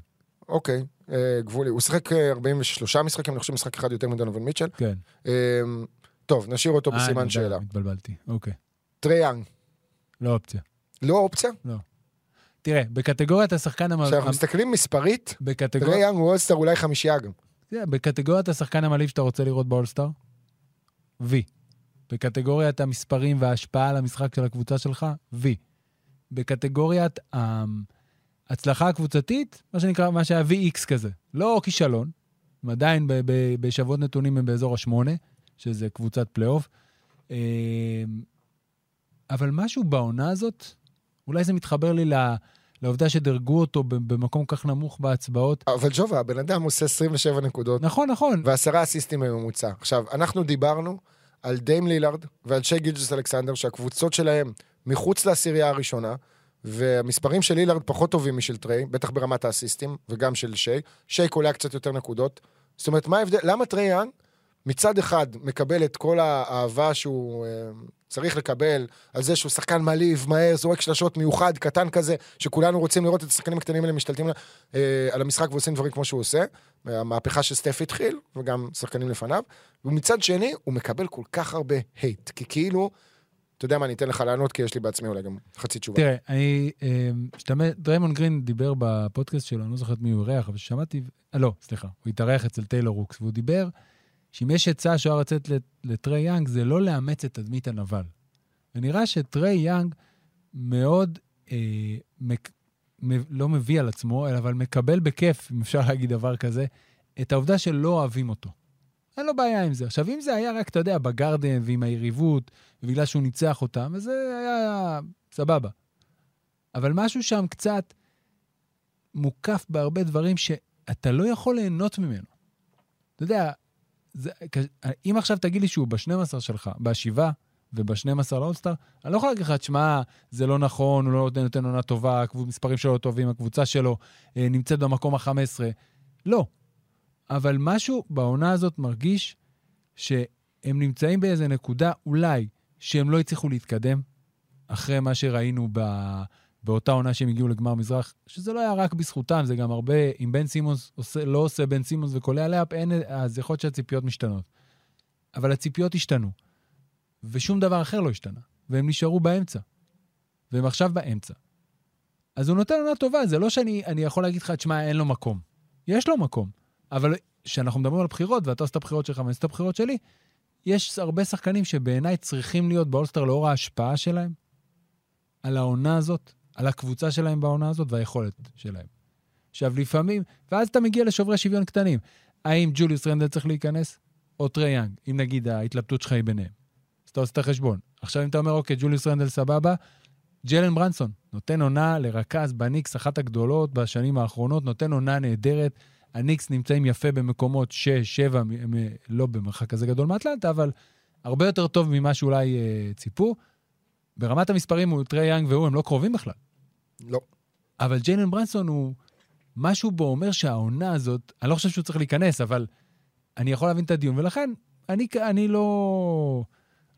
Speaker 3: אוקיי, אה, גבולי. הוא שיחק אה, 43 משחקים, אני חושב משחק אחד יותר מדונובן מיטשל.
Speaker 4: כן.
Speaker 3: אה, טוב, נשאיר אותו
Speaker 4: אה,
Speaker 3: בסימן שאלה.
Speaker 4: התבלבלתי, אוקיי.
Speaker 3: טרי יאנג,
Speaker 4: לא אופציה.
Speaker 3: לא אופציה?
Speaker 4: תראה, בקטגוריית השחקן המ...
Speaker 3: כשאנחנו מסתכלים מספרית, טרי
Speaker 4: בקטגור...
Speaker 3: יאנג הוא אולסטאר אולי חמישייה גם.
Speaker 4: תראה, בקטגוריית השחקן המעליב שאתה רוצה לראות באולסטאר, וי. בקטגוריית המספרים וההשפעה על המשחק של הקבוצה שלך, וי. בקטגוריית ההצלחה הקבוצתית, מה שנקרא, מה שהיה וי איקס כזה. לא כישלון, הם עדיין בשבועות נתונים הם באזור השמונה, שזה קבוצת פלייאוף. אה, אבל משהו בעונה הזאת, אולי זה מתחבר לי ל- לעובדה שדרגו אותו במקום כך נמוך בהצבעות.
Speaker 3: אבל ג'ובה, הבן אדם עושה 27 נקודות
Speaker 4: נכון, נכון.
Speaker 3: ועשרה אסיסטים בממוצע. עכשיו, אנחנו דיברנו על דיים לילארד ועל שי גילג'ס אלכסנדר, שהקבוצות שלהם מחוץ לעשירייה הראשונה, והמספרים של לילארד פחות טובים משל טריי, בטח ברמת האסיסטים, וגם של שי. שי קולע קצת יותר נקודות. זאת אומרת, מה ההבדל? למה טריי יאנג מצד אחד מקבל את כל האהבה שהוא אה, צריך לקבל על זה שהוא שחקן מעליב, מהר, זורק שלשות מיוחד, קטן כזה, שכולנו רוצים לראות את השחקנים הקטנים האלה משתלטים אה, על המשחק ועושים דברים כמו שהוא עושה. המהפכה שסטף התחיל, וגם שחקנים לפניו. ומצד שני, הוא מקבל כל כך הרבה hate, כי כאילו, אתה יודע מה, אני אתן לך לענות, כי יש לי בעצמי אולי גם חצי תשובה.
Speaker 4: תראה, אני... אה, דריימון גרין דיבר בפודקאסט שלו, אני לא זוכר את מי הוא אירח, אבל שמעתי... לא, סליחה, הוא התארח אצל טיילור רוקס, והוא דיבר שאם יש עצה שהוא היה לתת לט- לטריי יאנג, זה לא לאמץ את תדמית הנבל. ונראה שטריי יאנג מאוד, אה, מק, מ, לא מביא על עצמו, אלא אבל מקבל בכיף, אם אפשר להגיד דבר כזה, את העובדה שלא אוהבים אותו. אין לו בעיה עם זה. עכשיו, אם זה היה רק, אתה יודע, בגרדן ועם היריבות, ובגלל שהוא ניצח אותם, אז זה היה סבבה. אבל משהו שם קצת מוקף בהרבה דברים שאתה לא יכול ליהנות ממנו. אתה יודע, זה, אם עכשיו תגיד לי שהוא ב-12 שלך, בשבעה וב-12 לאולסטאר, אני לא יכול להגיד לך, תשמע, זה לא נכון, הוא לא נותן, נותן עונה טובה, המספרים שלו לא טובים, הקבוצה שלו אה, נמצאת במקום ה-15. לא. אבל משהו בעונה הזאת מרגיש שהם נמצאים באיזה נקודה, אולי, שהם לא הצליחו להתקדם, אחרי מה שראינו ב... באותה עונה שהם הגיעו לגמר מזרח, שזה לא היה רק בזכותם, זה גם הרבה, אם בן סימונס עושה, לא עושה בן סימונס וקולע לאפ, אין, אז יכול להיות שהציפיות משתנות. אבל הציפיות השתנו, ושום דבר אחר לא השתנה, והם נשארו באמצע. והם עכשיו באמצע. אז הוא נותן עונה טובה, זה לא שאני אני יכול להגיד לך, תשמע, אין לו מקום. יש לו מקום, אבל כשאנחנו מדברים על בחירות, ואתה עושה את הבחירות שלך ואני עושה את הבחירות שלי, יש הרבה שחקנים שבעיניי צריכים להיות באולסטר לאור ההשפעה שלהם על העונה הזאת, על הקבוצה שלהם בעונה הזאת והיכולת שלהם. עכשיו, לפעמים, ואז אתה מגיע לשוברי שוויון קטנים. האם ג'וליוס רנדל צריך להיכנס, או טרי יאנג, אם נגיד ההתלבטות שלך היא ביניהם. אז אתה עושה את החשבון. עכשיו, אם אתה אומר, אוקיי, ג'וליוס רנדל סבבה, ג'לן ברנסון נותן עונה לרכז בניקס, אחת הגדולות בשנים האחרונות, נותן עונה נהדרת. הניקס נמצאים יפה במקומות 6, 7, לא במרחק כזה גדול מאטלנטה, אבל הרבה יותר טוב ממה שאולי אה, ציפו. ברמת המספרים, הוא טרי יאנג והוא, הם לא קרובים בכלל.
Speaker 3: לא.
Speaker 4: אבל ג'יילן ברנסון הוא, משהו בו אומר שהעונה הזאת, אני לא חושב שהוא צריך להיכנס, אבל אני יכול להבין את הדיון, ולכן אני, אני לא,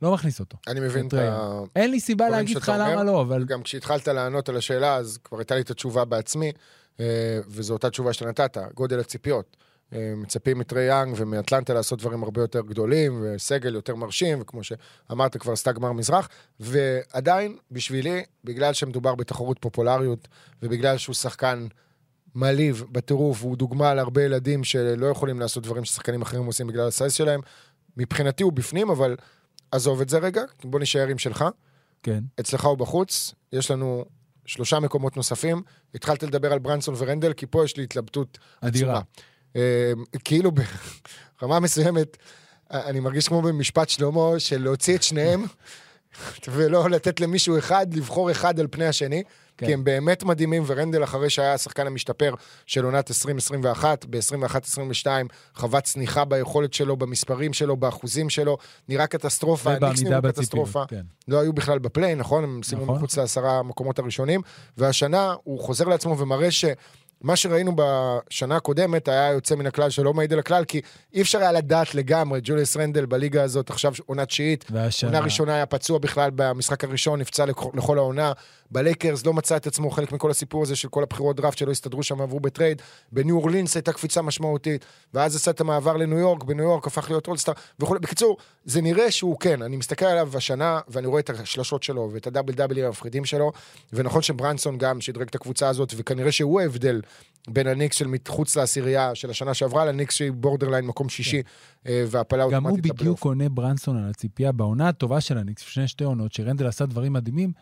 Speaker 4: לא מכניס אותו.
Speaker 3: אני מבין את. ה...
Speaker 4: אין לי סיבה להגיד לך למה לא, אבל
Speaker 3: גם כשהתחלת לענות על השאלה, אז כבר הייתה לי את התשובה בעצמי, אה, וזו אותה תשובה שאתה נתת, גודל הציפיות. אה, מצפים מטרי יאנג ומאטלנטה לעשות דברים הרבה יותר גדולים, וסגל יותר מרשים, וכמו שאמרת, כבר עשתה גמר מזרח, ועדיין, בשבילי, בגלל שמדובר בתחרות פופולריות, ובגלל שהוא שחקן מעליב בטירוף, הוא דוגמה להרבה ילדים שלא יכולים לעשות דברים ששחקנים אחרים עושים בגלל ה size שלהם, מבחינתי הוא בפנים, אבל עזוב את זה רגע, בוא נישאר עם שלך.
Speaker 4: כן.
Speaker 3: אצלך הוא בחוץ, יש לנו שלושה מקומות נוספים. התחלתי לדבר על ברנסון ורנדל, כי פה יש לי התלבטות
Speaker 4: אדירה.
Speaker 3: עצומה. אה, כאילו ברמה מסוימת, אני מרגיש כמו במשפט שלמה, של להוציא את שניהם, ולא לתת למישהו אחד, לבחור אחד על פני השני.
Speaker 4: כן.
Speaker 3: כי הם באמת מדהימים, ורנדל, אחרי שהיה השחקן המשתפר של עונת 2021, ב-21-22, חווה צניחה ביכולת שלו, במספרים שלו, באחוזים שלו, נראה קטסטרופה, הניקס נראו קטסטרופה.
Speaker 4: כן.
Speaker 3: לא היו בכלל ב play, נכון? הם סיימו
Speaker 4: נכון.
Speaker 3: מחוץ לעשרה המקומות הראשונים, והשנה הוא חוזר לעצמו ומראה שמה שראינו בשנה הקודמת היה יוצא מן הכלל שלא מעיד על הכלל, כי אי אפשר היה לדעת לגמרי, ג'וליאס רנדל בליגה הזאת עכשיו עונה תשיעית,
Speaker 4: והשנה...
Speaker 3: עונה ראשונה היה פצוע בכלל במשחק הראשון, נפצע לכ- לכל העונה. בלייקרס לא מצא את עצמו חלק מכל הסיפור הזה של כל הבחירות דראפט שלא הסתדרו שם ועברו בטרייד. בניו אורלינס הייתה קפיצה משמעותית, ואז עשה את המעבר לניו יורק, בניו יורק הפך להיות אולסטאר וכולי. בקיצור, זה נראה שהוא כן, אני מסתכל עליו השנה, ואני רואה את השלשות שלו ואת הדאבל דאבלים המפחידים שלו, ונכון שברנסון גם שדרג את הקבוצה הזאת, וכנראה שהוא ההבדל בין הניקס של מחוץ לעשירייה של השנה שעברה לניקס שהיא borderline מקום שישי, אה, והפלה
Speaker 4: גם הוא
Speaker 3: אוטומטית
Speaker 4: בדיוק. עונה ברנסון על הציפייה בעונה הטובה של הניקס, לפני שתי עונות, שרנדל עשה דברים מדהימים.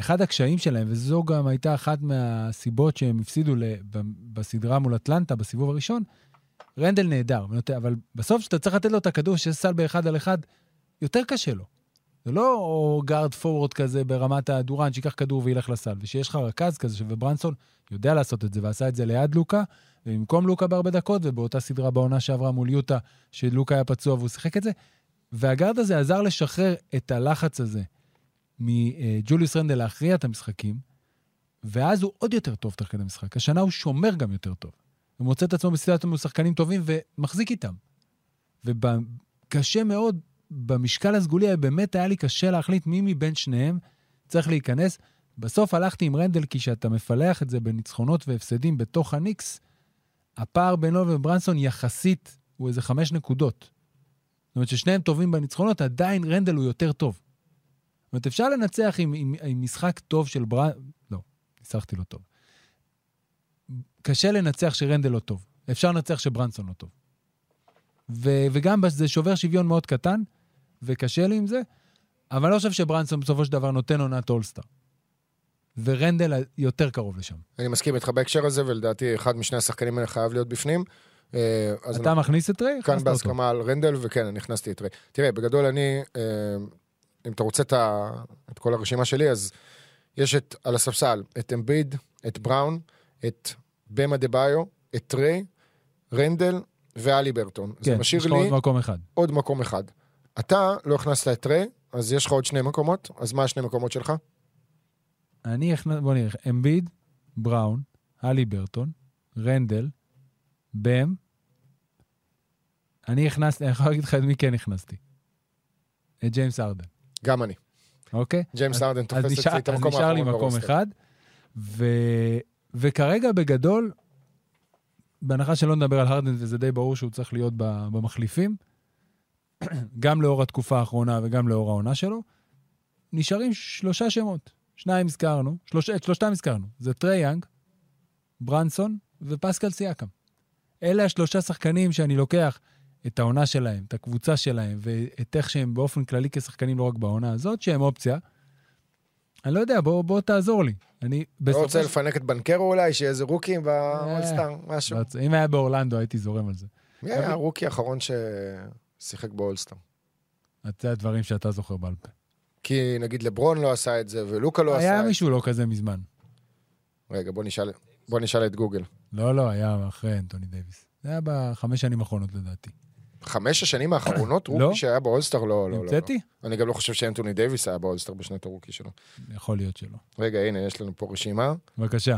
Speaker 4: אחד הקשיים שלהם, וזו גם הייתה אחת מהסיבות שהם הפסידו בסדרה מול אטלנטה בסיבוב הראשון, רנדל נהדר, אבל בסוף כשאתה צריך לתת לו את הכדור שיש סל באחד על אחד, יותר קשה לו. זה לא גארד פורוורד כזה ברמת הדורנט, שייקח כדור וילך לסל, ושיש לך רכז כזה, וברנסון יודע לעשות את זה, ועשה את זה ליד לוקה, ובמקום לוקה בהרבה דקות, ובאותה סדרה בעונה שעברה מול יוטה, שלוקה היה פצוע והוא שיחק את זה, והגארד הזה עזר לשחרר את הלחץ הזה מג'וליוס רנדל להכריע את המשחקים, ואז הוא עוד יותר טוב תוך המשחק. השנה הוא שומר גם יותר טוב. הוא מוצא את עצמו בסיטואציות מול שחקנים טובים ומחזיק איתם. וקשה מאוד, במשקל הסגולי באמת היה לי קשה להחליט מי מבין שניהם צריך להיכנס. בסוף הלכתי עם רנדל, כי כשאתה מפלח את זה בניצחונות והפסדים בתוך הניקס, הפער בינו וברנסון יחסית הוא איזה חמש נקודות. זאת אומרת ששניהם טובים בניצחונות, עדיין רנדל הוא יותר טוב. זאת אומרת, אפשר לנצח עם, עם, עם משחק טוב של ברנ... לא, ניסחתי לא טוב. קשה לנצח שרנדל לא טוב. אפשר לנצח שברנסון לא טוב. ו, וגם זה שובר שוויון מאוד קטן, וקשה לי עם זה, אבל אני לא חושב שברנסון בסופו של דבר נותן עונת אולסטאר. ורנדל יותר קרוב לשם.
Speaker 3: אני מסכים איתך בהקשר הזה, ולדעתי אחד משני השחקנים האלה חייב להיות בפנים. אה,
Speaker 4: אתה מכניס את ריי?
Speaker 3: כאן
Speaker 4: הכנסת אותו.
Speaker 3: בהסכמה על רנדל, וכן, אני הכנסתי את ריי. תראה, בגדול אני, אה, אם אתה רוצה את, ה, את כל הרשימה שלי, אז יש את, על הספסל את אמביד, את בראון, את במה דה ביו, את ריי, רנדל ואלי ברטון. זה
Speaker 4: כן,
Speaker 3: משאיר
Speaker 4: יש לך
Speaker 3: לי
Speaker 4: עוד מקום אחד.
Speaker 3: עוד מקום אחד. אתה לא הכנסת את ריי, אז יש לך עוד שני מקומות, אז מה השני מקומות שלך?
Speaker 4: אני הכנס... בוא נראה. אמביד, בראון, הלי ברטון, רנדל, בם. אני הכנסתי, אני יכול להגיד לך את מי כן הכנסתי. את ג'יימס ארדן,
Speaker 3: גם אני.
Speaker 4: אוקיי?
Speaker 3: ג'יימס
Speaker 4: אז-
Speaker 3: ארדן
Speaker 4: אז
Speaker 3: תופס אצלי את
Speaker 4: אז
Speaker 3: המקום
Speaker 4: נשאר לי
Speaker 3: האחרון
Speaker 4: מקום. אחד, ו... וכרגע בגדול, בהנחה שלא נדבר על הרדן, וזה די ברור שהוא צריך להיות במחליפים, [clears throat] גם לאור התקופה האחרונה וגם לאור העונה שלו, נשארים שלושה שמות. שניים הזכרנו, שלוש... את שלושתם הזכרנו. זה טרי יאנג, ברנסון ופסקל סיאקם. אלה השלושה שחקנים שאני לוקח את העונה שלהם, את הקבוצה שלהם, ואת איך שהם באופן כללי כשחקנים לא רק בעונה הזאת, שהם אופציה. אני לא יודע, בוא, בוא תעזור לי. אני
Speaker 3: לא רוצה
Speaker 4: של-
Speaker 3: לפנק את בנקרו אולי, שיהיה איזה רוקי באולסטאר, משהו.
Speaker 4: אם היה באורלנדו, הייתי זורם על זה.
Speaker 3: מי היה הרוקי האחרון ששיחק באולסטאר?
Speaker 4: זה הדברים שאתה זוכר בעל פה.
Speaker 3: כי נגיד לברון לא עשה את זה, ולוקה לא עשה
Speaker 4: היה
Speaker 3: את זה.
Speaker 4: מישהו לא כזה מזמן.
Speaker 3: רגע, בוא נשאל, בוא נשאל את גוגל.
Speaker 4: לא, לא, היה אחרי אנטוני דייוויס. זה היה בחמש שנים האחרונות לדעתי.
Speaker 3: חמש השנים האחרונות,
Speaker 4: לא.
Speaker 3: רוקי שהיה באולסטאר? לא, לא, לא.
Speaker 4: המצאתי?
Speaker 3: אני גם לא חושב שאנטוני דייוויס היה באולסטאר בשנת הרוקי שלו.
Speaker 4: יכול להיות שלא.
Speaker 3: רגע, הנה, יש לנו פה רשימה.
Speaker 4: בבקשה.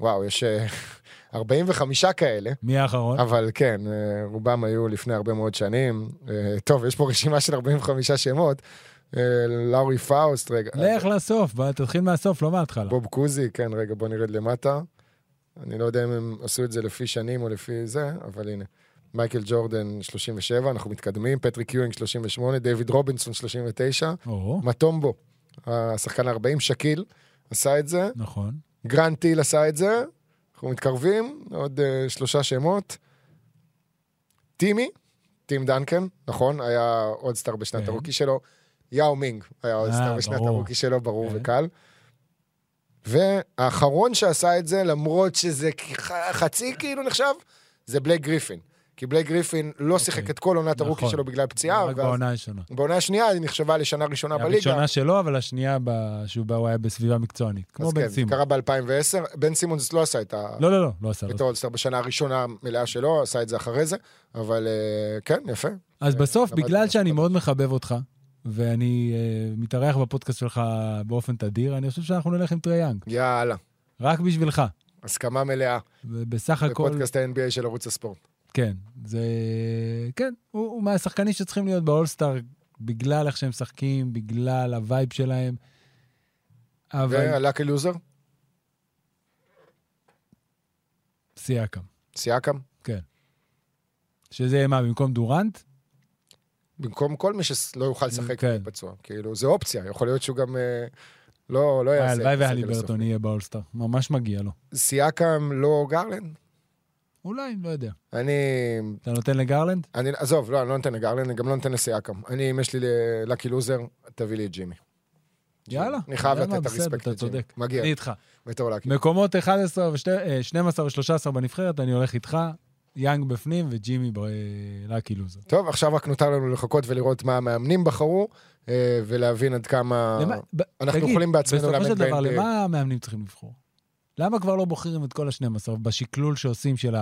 Speaker 3: וואו, יש אה, [laughs] 45 כאלה.
Speaker 4: מי האחרון?
Speaker 3: אבל כן, אה, רובם היו לפני הרבה מאוד שנים. אה, טוב, יש פה רשימה של 45 שמות. אה, לארי פאוסט, רגע.
Speaker 4: לך לסוף, תתחיל מהסוף, לא מההתחלה.
Speaker 3: בוב קוזי, כן, רגע, בוא נרד למטה. אני לא יודע אם הם עשו את זה לפי שנים או לפי זה, אבל הנה. מייקל ג'ורדן, 37, אנחנו מתקדמים. פטריק יואינג, 38, דיוויד רובינסון, 39.
Speaker 4: או,
Speaker 3: מטומבו, השחקן ה-40, שקיל, עשה את זה.
Speaker 4: נכון.
Speaker 3: גרנט היל עשה את זה. אנחנו מתקרבים, עוד uh, שלושה שמות. טימי, טים דנקן, נכון? היה אולסטאר בשנת
Speaker 4: כן.
Speaker 3: הרוקי שלו. יאו מינג היה אולסטאר
Speaker 4: אה,
Speaker 3: בשנת
Speaker 4: ברור.
Speaker 3: הרוקי שלו, ברור
Speaker 4: כן.
Speaker 3: וקל. והאחרון שעשה את זה, למרות שזה חצי כאילו נחשב, זה בלייק גריפין. כי בלייק גריפין לא שיחק את כל עונת הרוקי
Speaker 4: נכון.
Speaker 3: שלו בגלל פציעה.
Speaker 4: רק
Speaker 3: ואז-
Speaker 4: בעונה הראשונה.
Speaker 3: בעונה השנייה היא נחשבה לשנה ראשונה בליגה.
Speaker 4: הראשונה שלו, אבל השנייה ב- שהוא בא, הוא היה בסביבה מקצוענית. כמו בן
Speaker 3: כן,
Speaker 4: סימונס.
Speaker 3: קרה ב-2010. בן סימונס לא עשה את ה...
Speaker 4: לא, לא, לא, לא עשה. לא
Speaker 3: את. האולסטאר בשנה הראשונה המלאה שלו, עשה את זה אחרי זה, אבל אה, כן, יפה.
Speaker 4: אז
Speaker 3: אה,
Speaker 4: בסוף, בגלל שאני. מאוד מחבב אותך, ואני אה, מתארח בפודקאסט שלך באופן תדיר, אני חושב שאנחנו נלך עם טריי יאנג.
Speaker 3: יאללה,
Speaker 4: רק בשבילך.
Speaker 3: הסכמה מלאה
Speaker 4: ובסך הכל,
Speaker 3: בפודקאסט ה-NBA של ערוץ הספורט.
Speaker 4: כן, זה... כן, הוא, הוא מהשחקנים שצריכים להיות באולסטאר בגלל איך שהם משחקים, בגלל ה vibe שלהם. אבל
Speaker 3: והלאקי לוזר,
Speaker 4: סייקם,
Speaker 3: סיאקם,
Speaker 4: כן. שזה מה, במקום דורנט?
Speaker 3: במקום כל מי שלא יוכל לשחק
Speaker 4: כן.
Speaker 3: פצוע. כאילו, זה אופציה, יכול להיות שהוא גם אה, לא לא יעשה.
Speaker 4: הלוואי והליברטון. יהיה באולסטאר, ממש מגיע לו.
Speaker 3: סיאקם לא גרלנד?
Speaker 4: אולי, לא יודע.
Speaker 3: אני...
Speaker 4: אתה נותן לגרלנד?
Speaker 3: אני, עזוב, לא, אני לא נותן לגרלנד, אני גם לא נותן לסיאקם. אני, אם יש לי לקי לוזר, תביא לי את ג'ימי.
Speaker 4: יאללה.
Speaker 3: אני חייב
Speaker 4: אתה
Speaker 3: לתת את הרספקט
Speaker 4: אתה
Speaker 3: לג'ימי.
Speaker 4: צודק.
Speaker 3: מגיע,
Speaker 4: אני איתך.
Speaker 3: בתור לקי.
Speaker 4: מקומות 11 ו-12 ו-13 בנבחרת, אני הולך איתך, יאנג בפנים וג'ימי בלאקי לוזר.
Speaker 3: טוב, עכשיו רק נותר לנו לחכות ולראות מה המאמנים בחרו, אה, ולהבין עד כמה...
Speaker 4: למה-
Speaker 3: אנחנו
Speaker 4: תגיד,
Speaker 3: יכולים בעצמנו
Speaker 4: בסופו
Speaker 3: לאמן
Speaker 4: של דבר. למה המאמנים צריכים לבחור? למה כבר לא בוחרים את כל ה-12 בשקלול שעושים של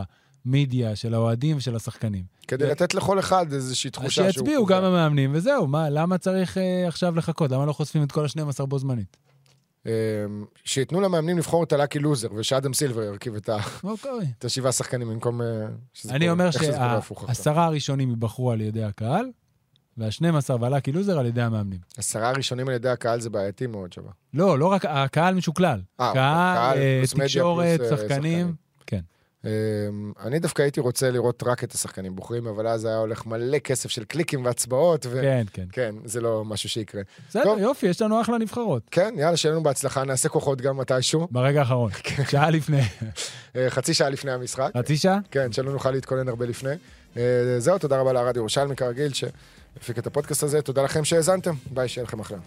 Speaker 4: המדיה, של האוהדים ושל השחקנים?
Speaker 3: כדי
Speaker 4: ו-
Speaker 3: לתת לכל אחד איזושהי
Speaker 4: אז
Speaker 3: תחושה שהוא...
Speaker 4: שיצביעו
Speaker 3: קובע.
Speaker 4: גם המאמנים, וזהו, מה, למה צריך אה, עכשיו לחכות? למה לא חושפים את כל ה-12 בו זמנית?
Speaker 3: אה, שייתנו למאמנים לבחור את הלאקי לוזר, ושאדם סילבר ירכיב את ה-
Speaker 4: אוקיי.
Speaker 3: את השבעה שחקנים במקום... אה, שזה
Speaker 4: אני אומר. שהעשרה הראשונים ייבחרו על ידי הקהל, וה-12 והלאקי לוזר על ידי המאמנים.
Speaker 3: עשרה הראשונים על ידי הקהל זה בעייתי מאוד שווה.
Speaker 4: לא, לא רק, הקהל משוקלל.
Speaker 3: אה,
Speaker 4: קהל,
Speaker 3: קהל
Speaker 4: אה, תקשורת,
Speaker 3: אה,
Speaker 4: שחקנים. כן.
Speaker 3: אה, אני דווקא הייתי רוצה לראות רק את השחקנים בוחרים, אבל אז היה הולך מלא כסף של קליקים והצבעות, ו...
Speaker 4: כן, כן.
Speaker 3: כן, זה לא משהו שיקרה.
Speaker 4: בסדר. יופי, יש לנו אחלה נבחרות.
Speaker 3: כן, יאללה, שיהיה לנו בהצלחה, נעשה כוחות גם מתישהו.
Speaker 4: ברגע האחרון. [laughs]
Speaker 3: כן.
Speaker 4: שעה לפני. [laughs]
Speaker 3: אה, חצי שעה לפני המשחק.
Speaker 4: חצי שעה?
Speaker 3: כן, שלא נוכל להתכונן הרבה לפני. זהו, תודה רבה לרדיו ירושלמי כרגיל, שהפיק את הפודקאסט הזה. תודה לכם שהאזנתם. ביי, שיהיה לכם אחלה.